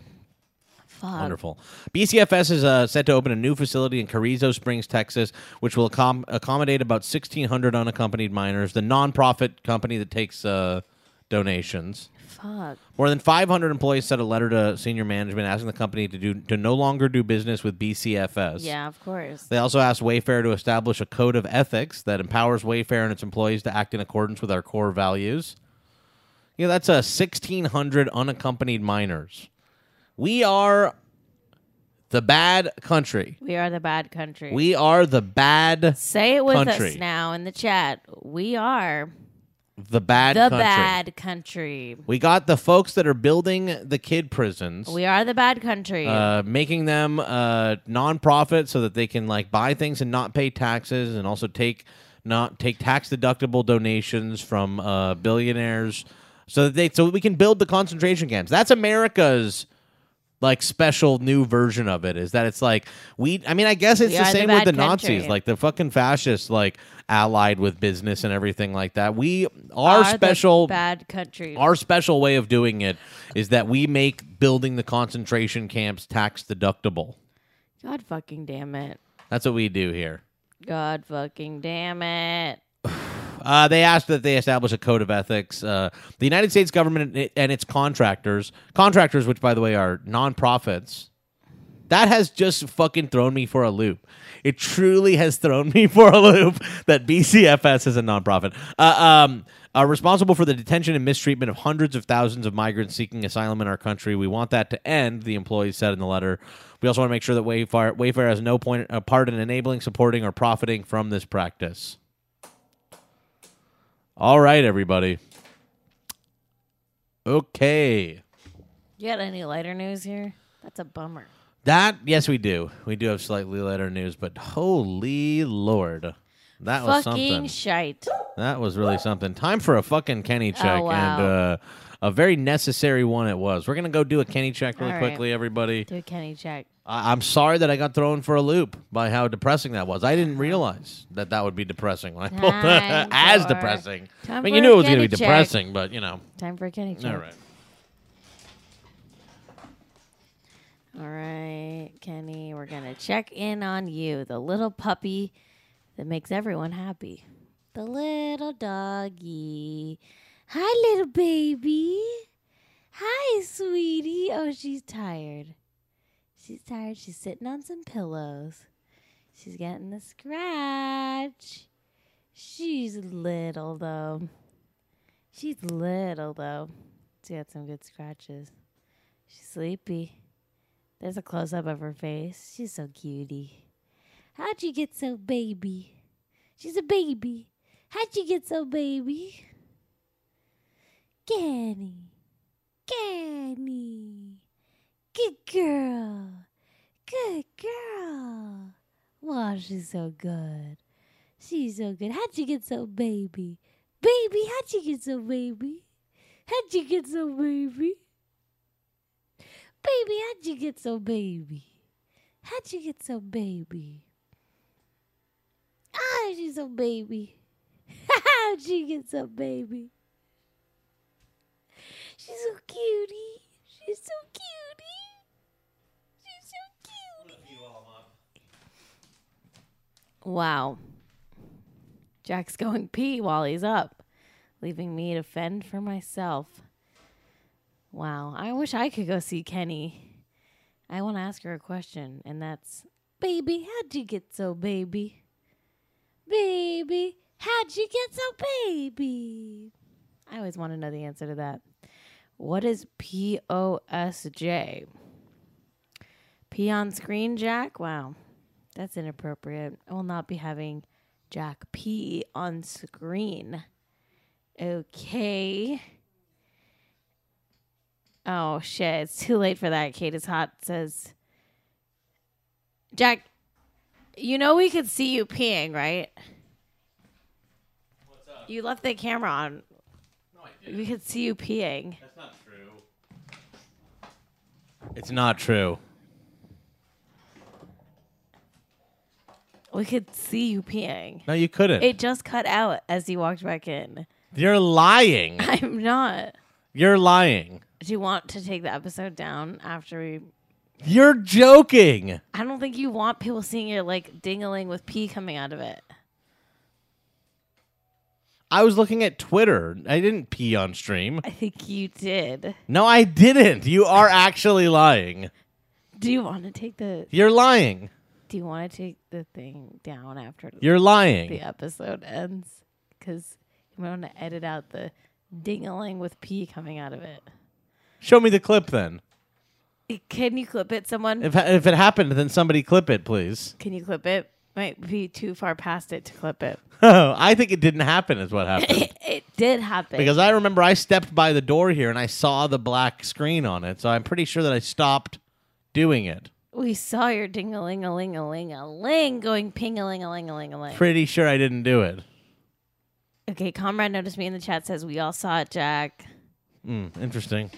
Fuck. Wonderful. BCFS is uh, set to open a new facility in Carrizo Springs, Texas, which will accom- accommodate about 1,600 unaccompanied minors. The nonprofit company that takes uh, donations. Fuck. More than 500 employees sent a letter to senior management asking the company to do to no longer do business with BCFS. Yeah, of course. They also asked Wayfair to establish a code of ethics that empowers Wayfair and its employees to act in accordance with our core values. Yeah, that's a 1,600 unaccompanied minors. We are the bad country. We are the bad country. We are the bad Say it with country. us now in the chat. We are The bad country. the country. bad country. We got the folks that are building the kid prisons. We are the bad country. uh, making them uh, non-profit so that they can like buy things and not pay taxes, and also take not take tax deductible donations from uh, billionaires, so that they so we can build the concentration camps. That's America's like special new version of it. Is that it's like we? I mean, I guess it's We the are the same with the country. Nazis, like the fucking fascists, like allied with business and everything like that. We our Are special bad country. our special way of doing it is that we make building the concentration camps tax deductible. God fucking damn it. That's what we do here. God fucking damn it. Uh, they asked that they establish a code of ethics. Uh, the United States government and- its contractors, contractors, which by the way are nonprofits, that has just fucking thrown me for a loop. It truly has thrown me for a loop that BCFS is a nonprofit. Uh, um, are responsible for the detention and mistreatment of hundreds of thousands of migrants seeking asylum in our country. We want that to end, the employees said in the letter. We also want to make sure that Wayfair, Wayfair has no point, uh, part in enabling, supporting, or profiting from this practice. All right, everybody. Okay. You got any lighter news here? That's a bummer. That yes, we do. We do have slightly lighter news, but holy lord, that was fucking something. shite. that was really something. Time for a fucking Kenny check, Oh, wow. and uh, a very necessary one it was. We're gonna go do a Kenny check really All right. quickly, everybody. Do a Kenny check. I- I'm sorry that I got thrown for a loop by how depressing that was. I didn't uh-huh. realize that that would be depressing when I pulled Time as for- depressing. I time mean, for you a knew it was going to Kenny be check. depressing, but you know. Time for a Kenny check. All right. All right, Kenny, we're going to check in on you, the little puppy that makes everyone happy. The little doggy. Hi, little baby. Hi, sweetie. Oh, she's tired. She's tired. She's sitting on some pillows. She's getting a scratch. She's little, though. She's little, though. She got some good scratches. She's sleepy. There's a close up of her face. She's so cutie. How'd you get so baby? She's a baby. How'd you get so baby? Kenny. Kenny. Good girl. Good girl. Wow, she's so good. She's so good. How'd you get so baby? Baby, how'd you get so baby? How'd you get so baby? Baby, how'd you get so baby? How'd you get so baby? Ah, how'd you so baby? How'd you get so baby? She's so cutie. She's so cutie. She's so cute. Wow. Jack's going pee while he's up, leaving me to fend for myself. Wow. I wish I could go see Kenny. I want to ask her a question, and that's Baby, how'd you get so baby? Baby, how'd you get so baby? I always want to know the answer to that. What is POSJ? P on screen, Jack? Wow. That's inappropriate. I will not be having Jack P on screen. Okay. Oh shit, it's too late for that. Kate is hot says Jack, you know we could see you peeing, right? What's up? You left the camera on. No, We could see you peeing. That's not true. It's not true. We could see you peeing. No, you couldn't. It just cut out as you walked back in. You're lying. I'm not. You're lying. Do you want to take the episode down after we? You're joking. I don't think you want people seeing your like dingling with pee coming out of it. I was looking at Twitter. I didn't pee on stream. I think you did. No, I didn't. You are actually lying. Do you want to take the? You're lying. Do you want to take the thing down after? You're lying. The episode ends because you want to edit out the dingling with pee coming out of it. Show me the clip then. Can you clip it, someone? If if it happened, then somebody clip it, please. Can you clip it? Might be too far past it to clip it. I think it didn't happen. Is what happened. it did happen. because I remember I stepped by the door here and I saw the black screen on it, so I'm pretty sure that I stopped doing it. we saw your ding-a-ling a ling a ling a ling going ping-a-ling a ling a ling a ling. Pretty sure I didn't do it. Okay, comrade noticed me in the chat says we all saw it, Jack. Mm, interesting.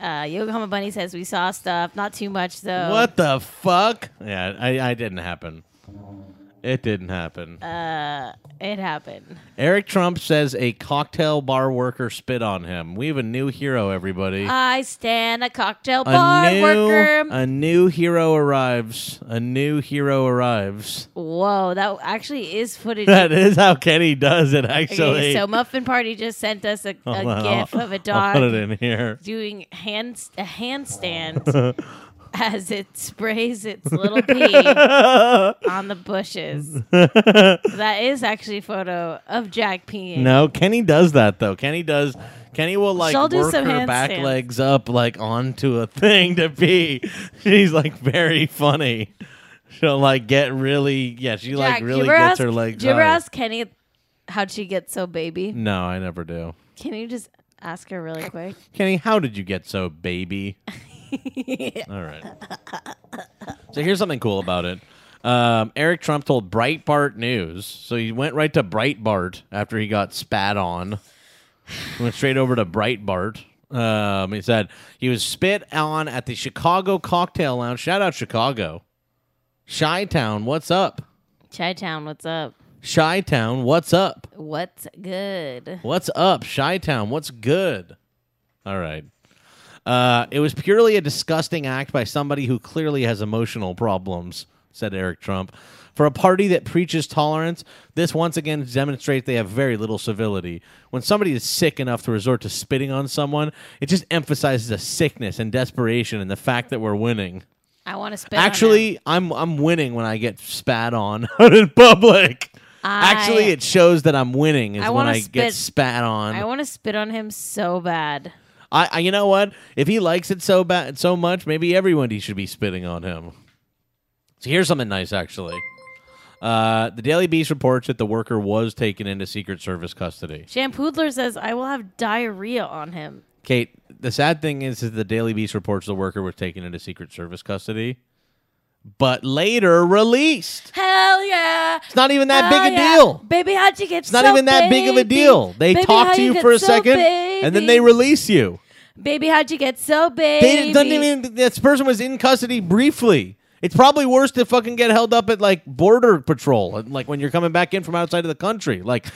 Uh, Yokohama Bunny says we saw stuff, not too much though. What the fuck? Yeah, I, I didn't happen. It didn't happen. Uh, it happened. Eric Trump says a cocktail bar worker spit on him. We have a new hero, everybody. I stand a cocktail bar new, worker. a new hero arrives. A new hero arrives. Whoa, that actually is footage. That is how Kenny does it, actually. Okay, so Muffin Party just sent us a, a gif I'll- of a I'll dog put it in here. doing hand a handstand as it sprays its little pee on the bushes. that is actually a photo of Jack peeing. No, Kenny does that though. Kenny does. Kenny will like She'll do work some her back handstands. legs up like onto a thing to pee. She's like very funny. She'll like get really yeah. She Jack, like do you really ever gets ask, her legs. Do you ever ask Kenny how'd she get so baby? No, I never do. Can you just ask her really quick? Kenny, how did you get so baby? All right. So here's something cool about it. Um, Eric Trump told Breitbart News. So he went right to Breitbart after he got spat on. Went straight over to Breitbart. Um, he said he was spit on at the Chicago Cocktail Lounge. Shout out Chicago. Chi Town, what's up? Chi Town, what's up? Chi Town, what's up? What's good? What's up, Chi Town? What's good? All right. Uh, it was purely a disgusting act by somebody who clearly has emotional problems, said Eric Trump. For a party that preaches tolerance, this once again demonstrates they have very little civility. When somebody is sick enough to resort to spitting on someone, it just emphasizes a sickness and desperation and the fact that we're winning. I want to spit. on. Actually, I'm I'm winning when I get spat on out in public. Actually, it shows that I'm winning is I when wanna I get spit- spat on. I want to spit on him so bad. I, I you know what? If he likes it so bad so much, maybe everyone he should be spitting on him. So here's something nice actually. Uh, the Daily Beast reports that the worker was taken into Secret Service custody. Shampoodler says I will have diarrhea on him. Cait, the sad thing is, is the Daily Beast reports the worker was taken into Secret Service custody, but later released. Hell yeah! It's not even that Hell big a yeah. deal. Baby, how'd you get It's not so even that big of a deal. They Baby, talk to you get for a so second, and then they release you. Baby, how'd you get so big? They baby? doesn't even. This person was in custody briefly. It's probably worse to fucking get held up at like border patrol, and, like when you're coming back in from outside of the country. Like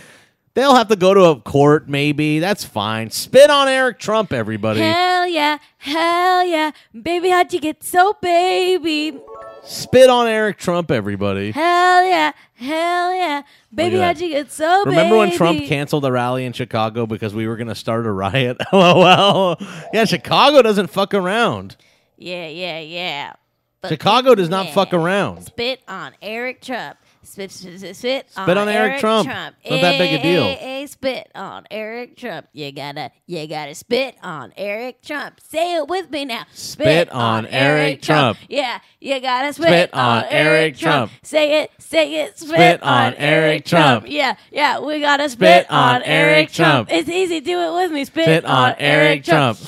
they'll have to go to a court, maybe. That's fine. Spit on Eric Trump, everybody. Hell yeah, hell yeah, baby, how'd you get so baby? Spit on Eric Trump, everybody. Hell yeah, hell yeah, baby, how'd you get so baby. Remember when baby? Trump canceled a rally in Chicago because we were going to start a riot? LOL. Yeah, Chicago doesn't fuck around. Yeah, yeah, yeah. But Chicago does not yeah. fuck around. Spit on Eric Trump. Spit, spit, spit, spit Spit on Eric Trump. It's not that big a deal. ay, spit on Eric Trump. You gotta, you gotta spit on Eric Trump. Say it with me now. Spit on Eric Trump. Yeah, you gotta spit, Spit on Eric Trump. Say it, say it. Spit, Spit on Eric Trump. Yeah, yeah, we gotta spit, Spit on Eric Trump. It's easy. Do it with me. Spit, Spit on Eric Trump.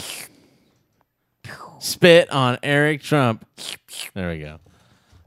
Spit on Eric Trump. There we go.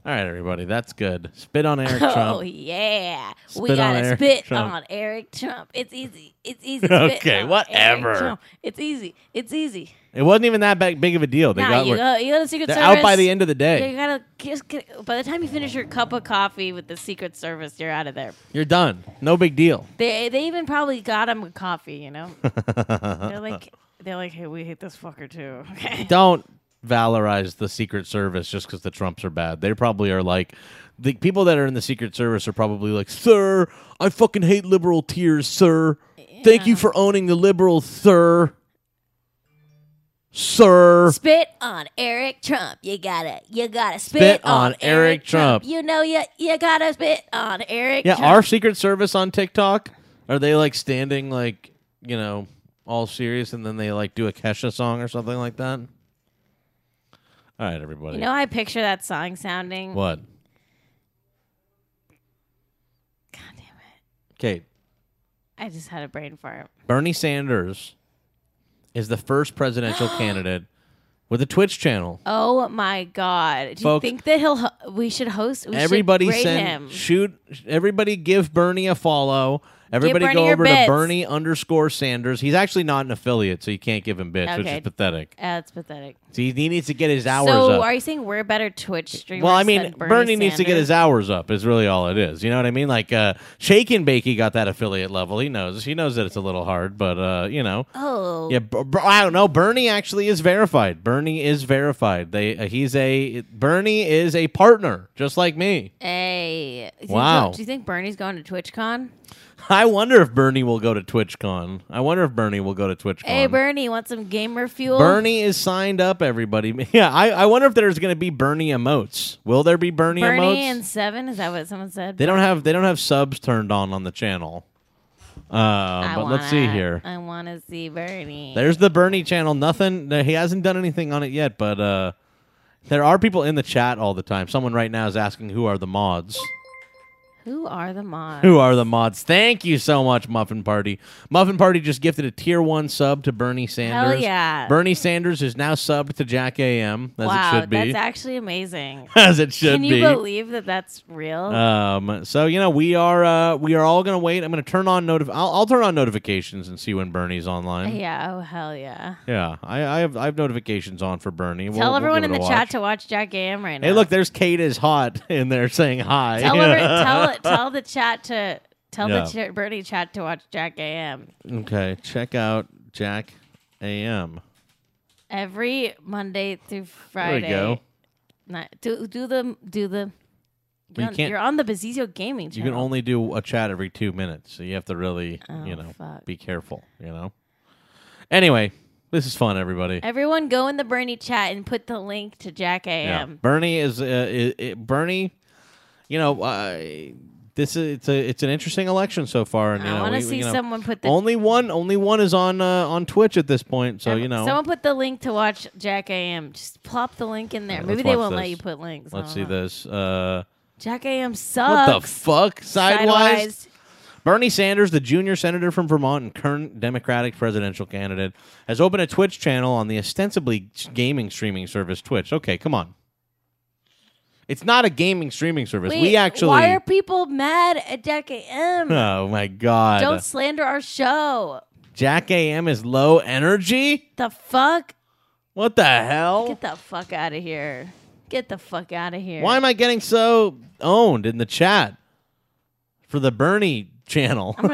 All right, everybody. That's good. Spit on Eric oh, Trump. Oh yeah, we Spit on gotta Eric spit Trump. on Eric Trump. It's easy. It's easy. Spit Okay, whatever. It's easy. It's easy. It wasn't even that big, big of a deal. They nah, got you go. You go to Secret They're Service. out by the end of the day. you gotta just get, by the time you finish your cup of coffee with the Secret Service, you're out of there. You're done. No big deal. They they even probably got him a coffee. You know, they're like they're like, hey, we hate this fucker too. Okay. Don't valorize the Secret Service just because the Trumps are bad. They probably are like the people that are in the Secret Service are probably like, "Sir, I fucking hate liberal tears, sir. Thank you for owning the liberals, sir." Sir. Spit on Eric Trump. You gotta, you gotta spit, Spit on Eric Trump. You know, you you gotta spit on Eric. Yeah, Trump. our Secret Service on TikTok are they like standing like you know all serious and then they like do a Kesha song or something like that? All right, everybody. You know, how I picture that song sounding. what? God damn it. Cait, I just had a brain fart. Bernie Sanders is the first presidential candidate with a Twitch channel. Oh my god! Do Folks- you think that he'll? Ho- we should host. We everybody should rate send him. shoot. Everybody give Bernie a follow. Everybody go over bits. to Bernie underscore Sanders. He's actually not an affiliate, so you can't give him bits, which is pathetic. That's pathetic. So he, needs to get his hours so, up. are you saying we're better Twitch streamers? Well, I mean, Bernie, Bernie, needs to get his hours up. Is really all it is. You know what I mean? Like uh, Shake and Bakey got that affiliate level. He knows. He knows that it's a little hard, but uh, you know. Oh. Yeah, I don't know. Bernie actually is verified. Bernie is verified. They uh, he's a Bernie is a partner, just like me. Hey. Wow. Do you think Bernie's going to TwitchCon? I wonder if Bernie will go to TwitchCon. I wonder if Bernie will go to TwitchCon. Hey, Bernie, want some gamer fuel? Bernie is signed up. Everybody, yeah. I, I wonder if there's going to be Bernie emotes. Will there be Bernie, Bernie emotes? and Seven? Is that what someone said? They don't have they don't have subs turned on on the channel. Uh, but let's see here. I want to see Bernie. There's the Bernie channel. Nothing. He hasn't done anything on it yet, but uh, there are people in the chat all the time. Someone right now is asking who are the mods. Who are the mods? Who are the mods? Thank you so much, Muffin Party. Muffin Party just gifted a tier one sub to Bernie Sanders. Hell yeah. Bernie Sanders is now subbed to Jack AM, as wow, it should be. that's actually amazing. As it should be. Can you be. believe that that's real? Um. So you know we are uh we are all gonna wait. I'm gonna turn on notif. I'll, I'll turn on notifications and see when Bernie's online. yeah. Oh hell yeah. Yeah, I, I have I have notifications on for Bernie. We'll- Tell we'll everyone in the a chat to watch Jack AM right now. Hey, look, there's Kate is hot in there saying hi. Tell, every, tell tell the chat to tell Yeah. the ch- Bernie chat to watch Jack AM okay, check out Jack AM. every Monday through Friday. There we go. Ni- do do the do the. You You're, on, can't- you're on the Bazizio Gaming You channel. can only do a chat every two minutes, so you have to really, Oh, you know, fuck. be careful. You know. Anyway, this is fun, everybody. Everyone go in the Bernie chat and put the link to Jack. AM. Bernie is uh, i i Bernie. You know, uh, this is it's a it's an interesting election so far, and you I know, wanna we- see you know, someone put the- only one only one is on uh, on Twitch at this point. So you know, Someone put the link to watch Jack AM. Just plop the link in there. Maybe let's they watch won't let this. you put links. I Let's don't see know. this. Uh, Jack AM sucks. what the fuck? Sidewise? Sidewise. Bernie Sanders, the junior senator from Vermont and current Democratic presidential candidate, has opened a Twitch channel on the ostensibly gaming streaming service Twitch. Okay, come on. It's not a gaming streaming service. Wait, we actually. Why are people mad at Jack AM? oh my god. Don't slander our show. Jack AM is low energy? The fuck? What the hell? Get the fuck out of here. Get the fuck out of here. Why am I getting so owned in the chat for the Bernie channel? I'm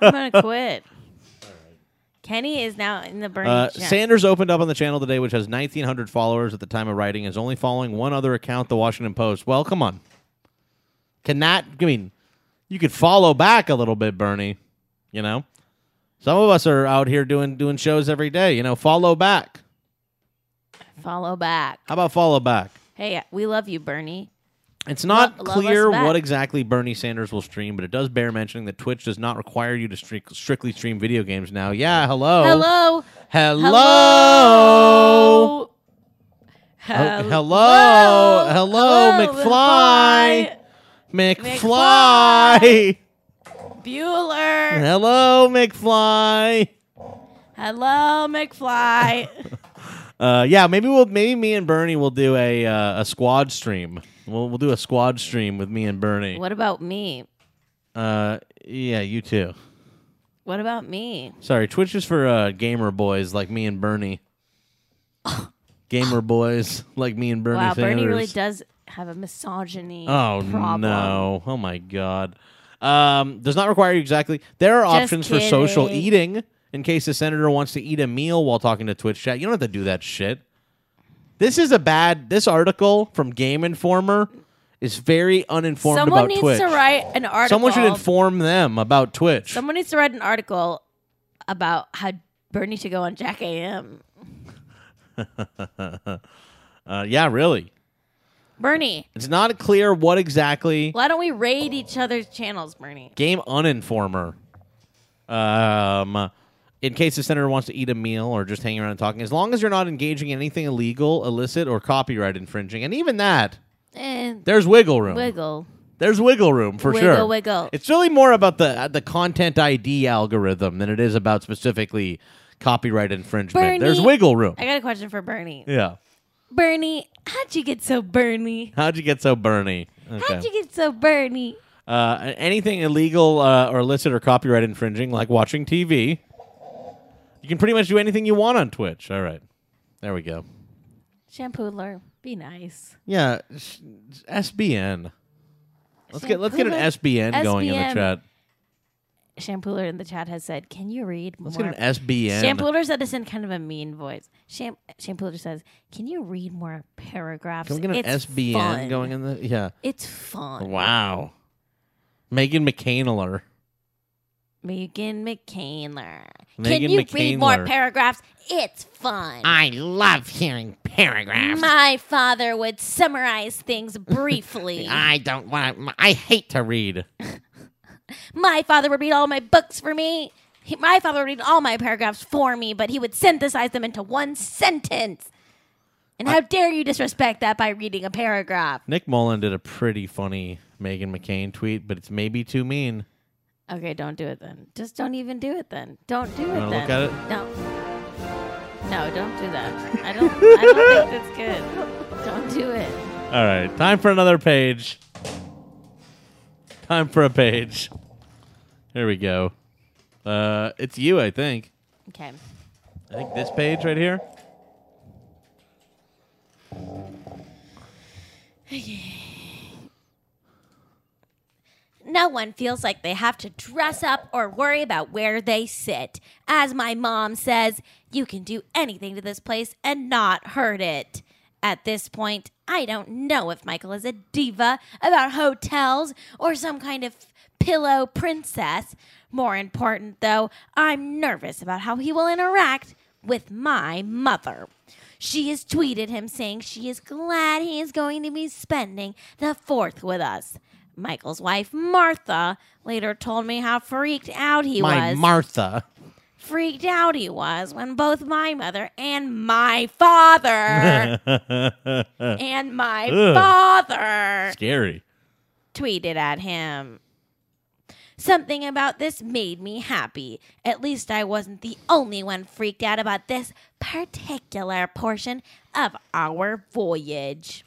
gonna quit. Kenny is now in the Bernie Uh. Sanders opened up on the channel today, which has 1,900 followers at the time of writing, is only following one other account, the Washington Post. Well, come on. Can that, I mean, you could follow back a little bit, Bernie. You know? Some of us are out here doing doing shows every day. You know, follow back. Follow back. How about follow back? Hey, we love you, Bernie. It's not Lo- clear what exactly Bernie Sanders will stream, but it does bear mentioning that Twitch does not require you to stri- strictly stream video games now. Yeah, hello. Hello. Hello. Hello. Oh, hello. Hello, McFly. McFly. Bueller. Hello, McFly. Hello, McFly. Uh, yeah, maybe we'll maybe me and Bernie will do a uh, a squad stream. We'll we'll do a squad stream with me and Bernie. what about me? Uh, yeah, you too. What about me? Sorry, Twitch is for uh, gamer boys like me and Bernie. gamer boys like me and Bernie wow, Sanders. Bernie really does have a misogyny Oh problem. no! Oh my god! Um, does not require you exactly. There are Just options for social eating in case the senator wants to eat a meal while talking to Twitch chat. You don't have to do that shit. This is a bad. This article from Game Informer is very uninformed Someone about needs Twitch. to write an article. Someone should inform them about Twitch. Someone needs to write an article about how Bernie should go on Jack AM. uh, yeah, really. Bernie, It's not clear what exactly why don't we raid each other's channels, Bernie? Game Uninformer. Um, in case the senator wants to eat a meal or just hang around and talking, as long as you're not engaging in anything illegal, illicit, or copyright infringing, and even that, And there's wiggle room. wiggle. There's wiggle room for Wiggle, sure. wiggle. It's really more about the uh, the content ID algorithm than it is about specifically copyright infringement. Bernie, There's wiggle room. I got a question for Bernie. Yeah. Bernie, how'd you get so Bernie? How'd you get so Bernie? Okay. How'd you get so Bernie? Uh, anything illegal uh, or illicit or copyright infringing, like watching TV, you can pretty much do anything you want on Twitch. All right, there we go. Shampoodler, be nice. Yeah, sh- SBN. Let's get let's get an SBN going in the SBN. chat. Shampooler in the chat has said, "Can you read more?" Let's get an SBN. Shampooler said this in kind of a mean voice. Sham- Shampooler says, "Can you read more paragraphs?" Can we get an It's SBN fun. going in the? Yeah. It's fun. Wow. Megan McCainler. Megan McCainler. Can Megan you read more paragraphs? It's fun. I love hearing paragraphs. My father would summarize things briefly. I don't want. I hate to read. My father would read all my books for me. He- my father would read all my paragraphs for me, but he would synthesize them into one sentence. And how dare you disrespect that by reading a paragraph? Nick Mullen did a pretty funny Meghan McCain tweet, but it's maybe too mean. Okay, don't do it then. Just don't even do it then. Don't do it then. look at it? No. No, don't do that. I don't I don't think that's good. Don't do it. All right, time for another page. Time for a page. Here we go. Uh, it's you, I think. Okay. I think this page right here. No one feels like they have to dress up or worry about where they sit. As my mom says, you can do anything to this place and not hurt it. At this point, I don't know if Michael is a diva about hotels or some kind of pillow princess. More important, though, I'm nervous about how he will interact with my mother. She has tweeted him saying she is glad he is going to be spending the fourth with us. Michael's wife, Martha, later told me how freaked out he My was. Martha. freaked out he was when both my mother and my father and my Ugh. father Scary. tweeted at him. Something about this made me happy. At least I wasn't the only one freaked out about this particular portion of our voyage.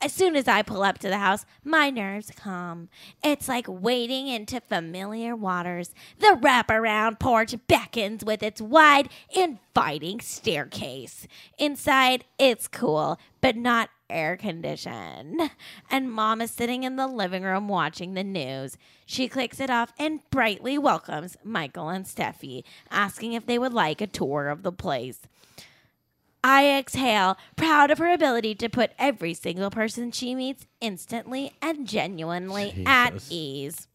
As soon as I pull up to the house, my nerves calm. It's like wading into familiar waters. The wraparound porch beckons with its wide, inviting staircase. Inside, it's cool, but not air conditioned. And mom is sitting in the living room watching the news. She clicks it off and brightly welcomes Michael and Steffi, asking if they would like a tour of the place. I exhale, proud of her ability to put every single person she meets instantly and genuinely at ease.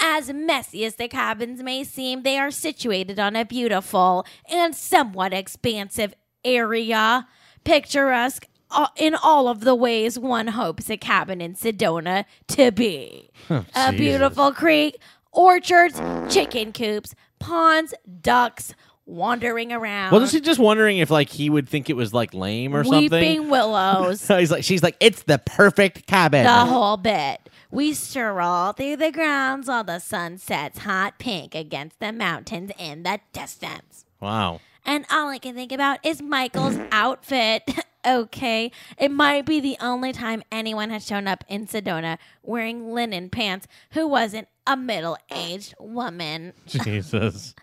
As messy as the cabins may seem, they are situated on a beautiful and somewhat expansive area, picturesque in all of the ways one hopes a cabin in Sedona to be. Oh, a Jesus. beautiful creek, orchards, chicken coops, ponds, ducks wandering around. Wasn't she just wondering if like he would think it was like lame or something? Weeping willows. He's like, she's like, it's the perfect cabin. the whole bit. We stroll through the grounds while the sun sets hot pink against the mountains in the distance. wow. And all I can think about is Michael's outfit. okay. It might be the only time anyone has shown up in Sedona wearing linen pants who wasn't a middle aged woman. Jesus.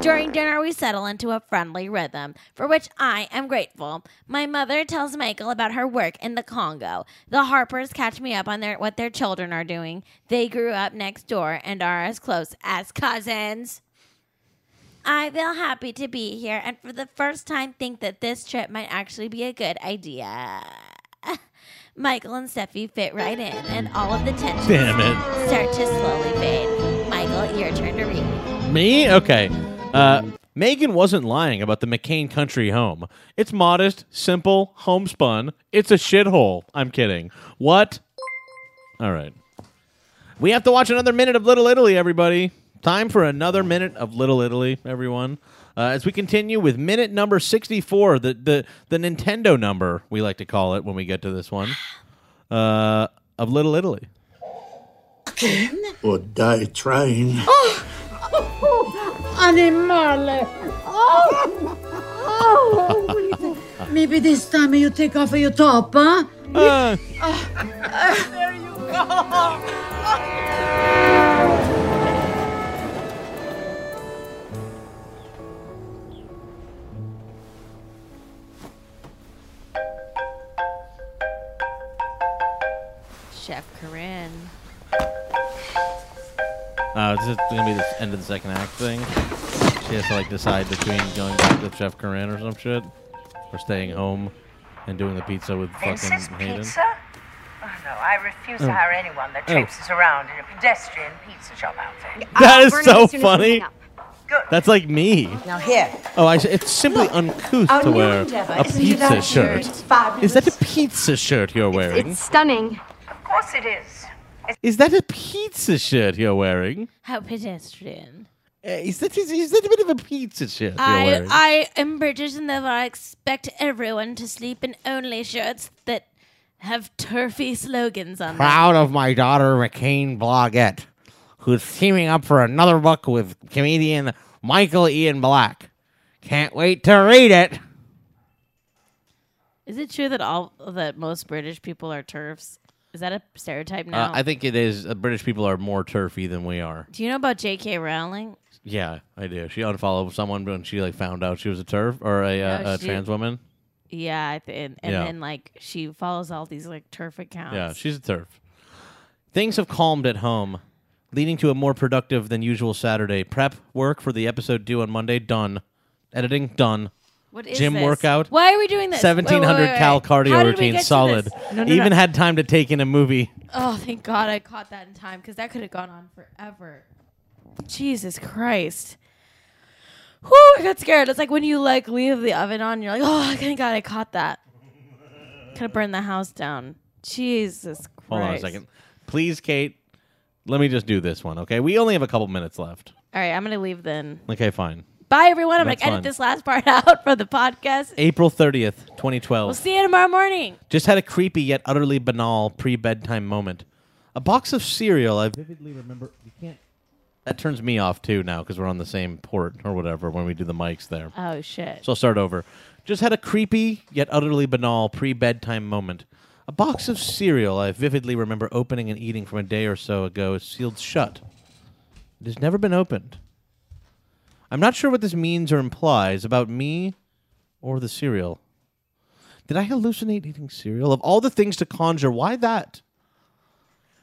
During dinner, we settle into a friendly rhythm, for which I am grateful. My mother tells Michael about her work in the Congo. The Harpers catch me up on their what their children are doing. They grew up next door and are as close as cousins. I feel happy to be here, and for the first time, think that this trip might actually be a good idea. Michael and Steffi fit right in, and all of the tensions Damn it. start to slowly fade. Michael, your turn to read. Me? Okay. Uh, Meghan wasn't lying about the McCain country home. It's modest, simple, homespun. It's a shithole. I'm kidding. What? All right. We have to watch another minute of Little Italy, everybody. Time for another minute of Little Italy, everyone. Uh, as we continue with minute number 64, the, the, the Nintendo number, we like to call it when we get to this one, uh, of Little Italy. Or die trying. Animale! Oh! Oh! Maybe this time you take off your top, huh? Uh, there you go! Chef Corinne. Uh, this is this gonna be the end of the second act thing? She has to like decide between going back with Chef Corinne or some shit, or staying home and doing the pizza with fucking Princess Hayden. Pizza? Oh, no, I refuse Oh. to hire anyone that Oh. traipses around in a pedestrian pizza shop outfit. That is so funny. That's like me. Now here. Oh, I, it's simply uncouth Our to new wear endeavor. a pizza shirt. shirt? It's fabulous. Is that a pizza shirt you're wearing? It's stunning. Of course it is. Is that a pizza shirt you're wearing? How pedestrian. Uh, is that is, is that a bit of a pizza shirt you're I, wearing? I am British and therefore I expect everyone to sleep in only shirts that have turfy slogans on them. Proud of my daughter, McCain Blogette, who's teaming up for another book with comedian Michael Ian Black. Can't wait to read it. Is it true that all that most British people are TERFs? Is that a stereotype now? Uh, I think it is. Uh, British people are more turfy than we are. Do you know about J.K. Rowling? Yeah, I do. She unfollowed someone when she like found out she was a TERF or a, No, uh, a she- trans woman. Yeah, I th- and, and Yeah. then like she follows all these like TERF accounts. Yeah, she's a TERF. Things have calmed at home, leading to a more productive than usual Saturday. Prep work for the episode due on Monday done. Editing done. What is it? Gym this? workout. Why are we doing this? Wait, wait, 1700 wait, cal cardio How did we routine solid. No, no, Even no. had time to take in a movie. Oh, thank God I caught that in time because that could have gone on forever. Jesus Christ. Whew, I got scared. It's like when you like leave the oven on, you're like, oh, thank God I caught that. Could have burned the house down. Jesus Christ. Hold on a second. Please, Cait, let me just do this one, okay? We only have a couple minutes left. All right, I'm going to leave then. Okay, fine. Bye, everyone. I'm going That's to edit this last part out for the podcast. April 30th, 2012. We'll see you tomorrow morning. Just had a creepy yet utterly banal pre bedtime moment. A box of cereal I vividly remember. You can't. That turns me off too now because we're on the same port or whatever when we do the mics there. Oh, shit. So I'll start over. Just had a creepy yet utterly banal pre bedtime moment. A box of cereal I vividly remember opening and eating from a day or so ago is sealed shut. It has never been opened. I'm not sure what this means or implies about me or the cereal. Did I hallucinate eating cereal? Of all the things to conjure, why that?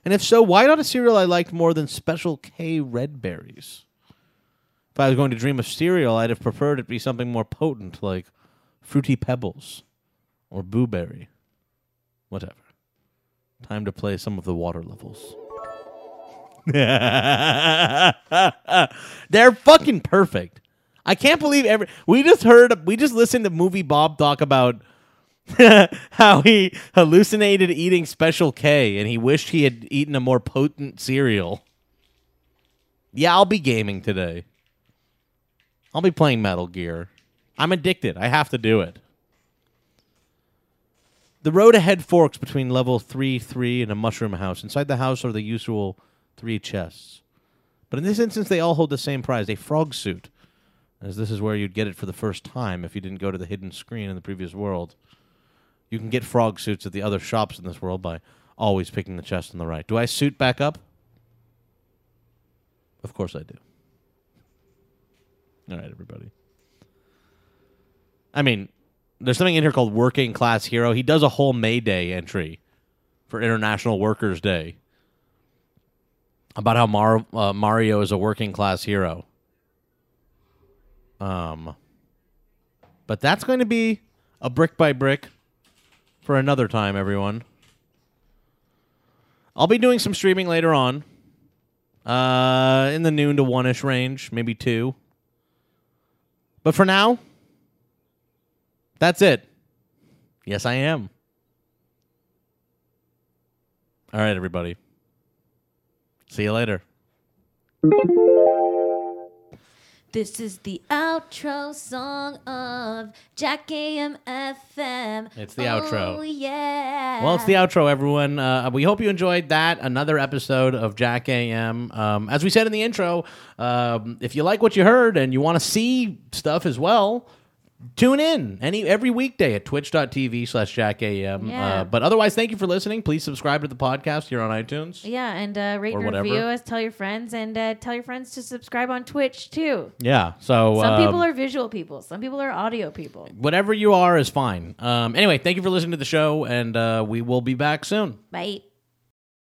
And if so, why not a cereal I liked more than Special K red berries? If I was going to dream of cereal, I'd have preferred it be something more potent, like Fruity Pebbles or Boo Berry. Whatever. Time to play some of the water levels. They're fucking perfect. I can't believe every. We just heard. We just listened to movie Bob talk about how he hallucinated eating Special K and he wished he had eaten a more potent cereal. Yeah, I'll be gaming today. I'll be playing Metal Gear. I'm addicted. I have to do it. The road ahead forks between level 3 3 and a mushroom house. Inside the house are the usual three chests. But in this instance, they all hold the same prize a frog suit, as this is where you'd get it for the first time if you didn't go to the hidden screen in the previous world. You can get frog suits at the other shops in this world by always picking the chest on the right. Do I suit back up? Of course I do. All right, everybody. I mean, there's something in here called Working Class Hero. He does a whole May Day entry for International Workers' Day about how Mar- uh, Mario is a working class hero. Um, but that's going to be a brick by brick for another time, everyone. I'll be doing some streaming later on, uh, in the noon to one ish range, maybe two. But for now, that's it. Yes, I am. All right, everybody. See you later. This is the outro song of Jack AM FM. It's the outro. Oh, yeah. Well, it's the outro, everyone. Uh, we hope you enjoyed that. Another episode of Jack AM. Um, as we said in the intro, um, if you like what you heard and you want to see stuff as well, tune in any every weekday at twitch.tv slash jack am Yeah. uh, but otherwise thank you for listening please subscribe to the podcast here on itunes Yeah, and uh, rate Or and whatever. review us. Tell your friends, and uh, tell your friends to subscribe on Twitch too. yeah so Some um, people are visual people. Some people are audio people. whatever you are is fine um, anyway thank you for listening to the show and uh, we will be back soon Bye.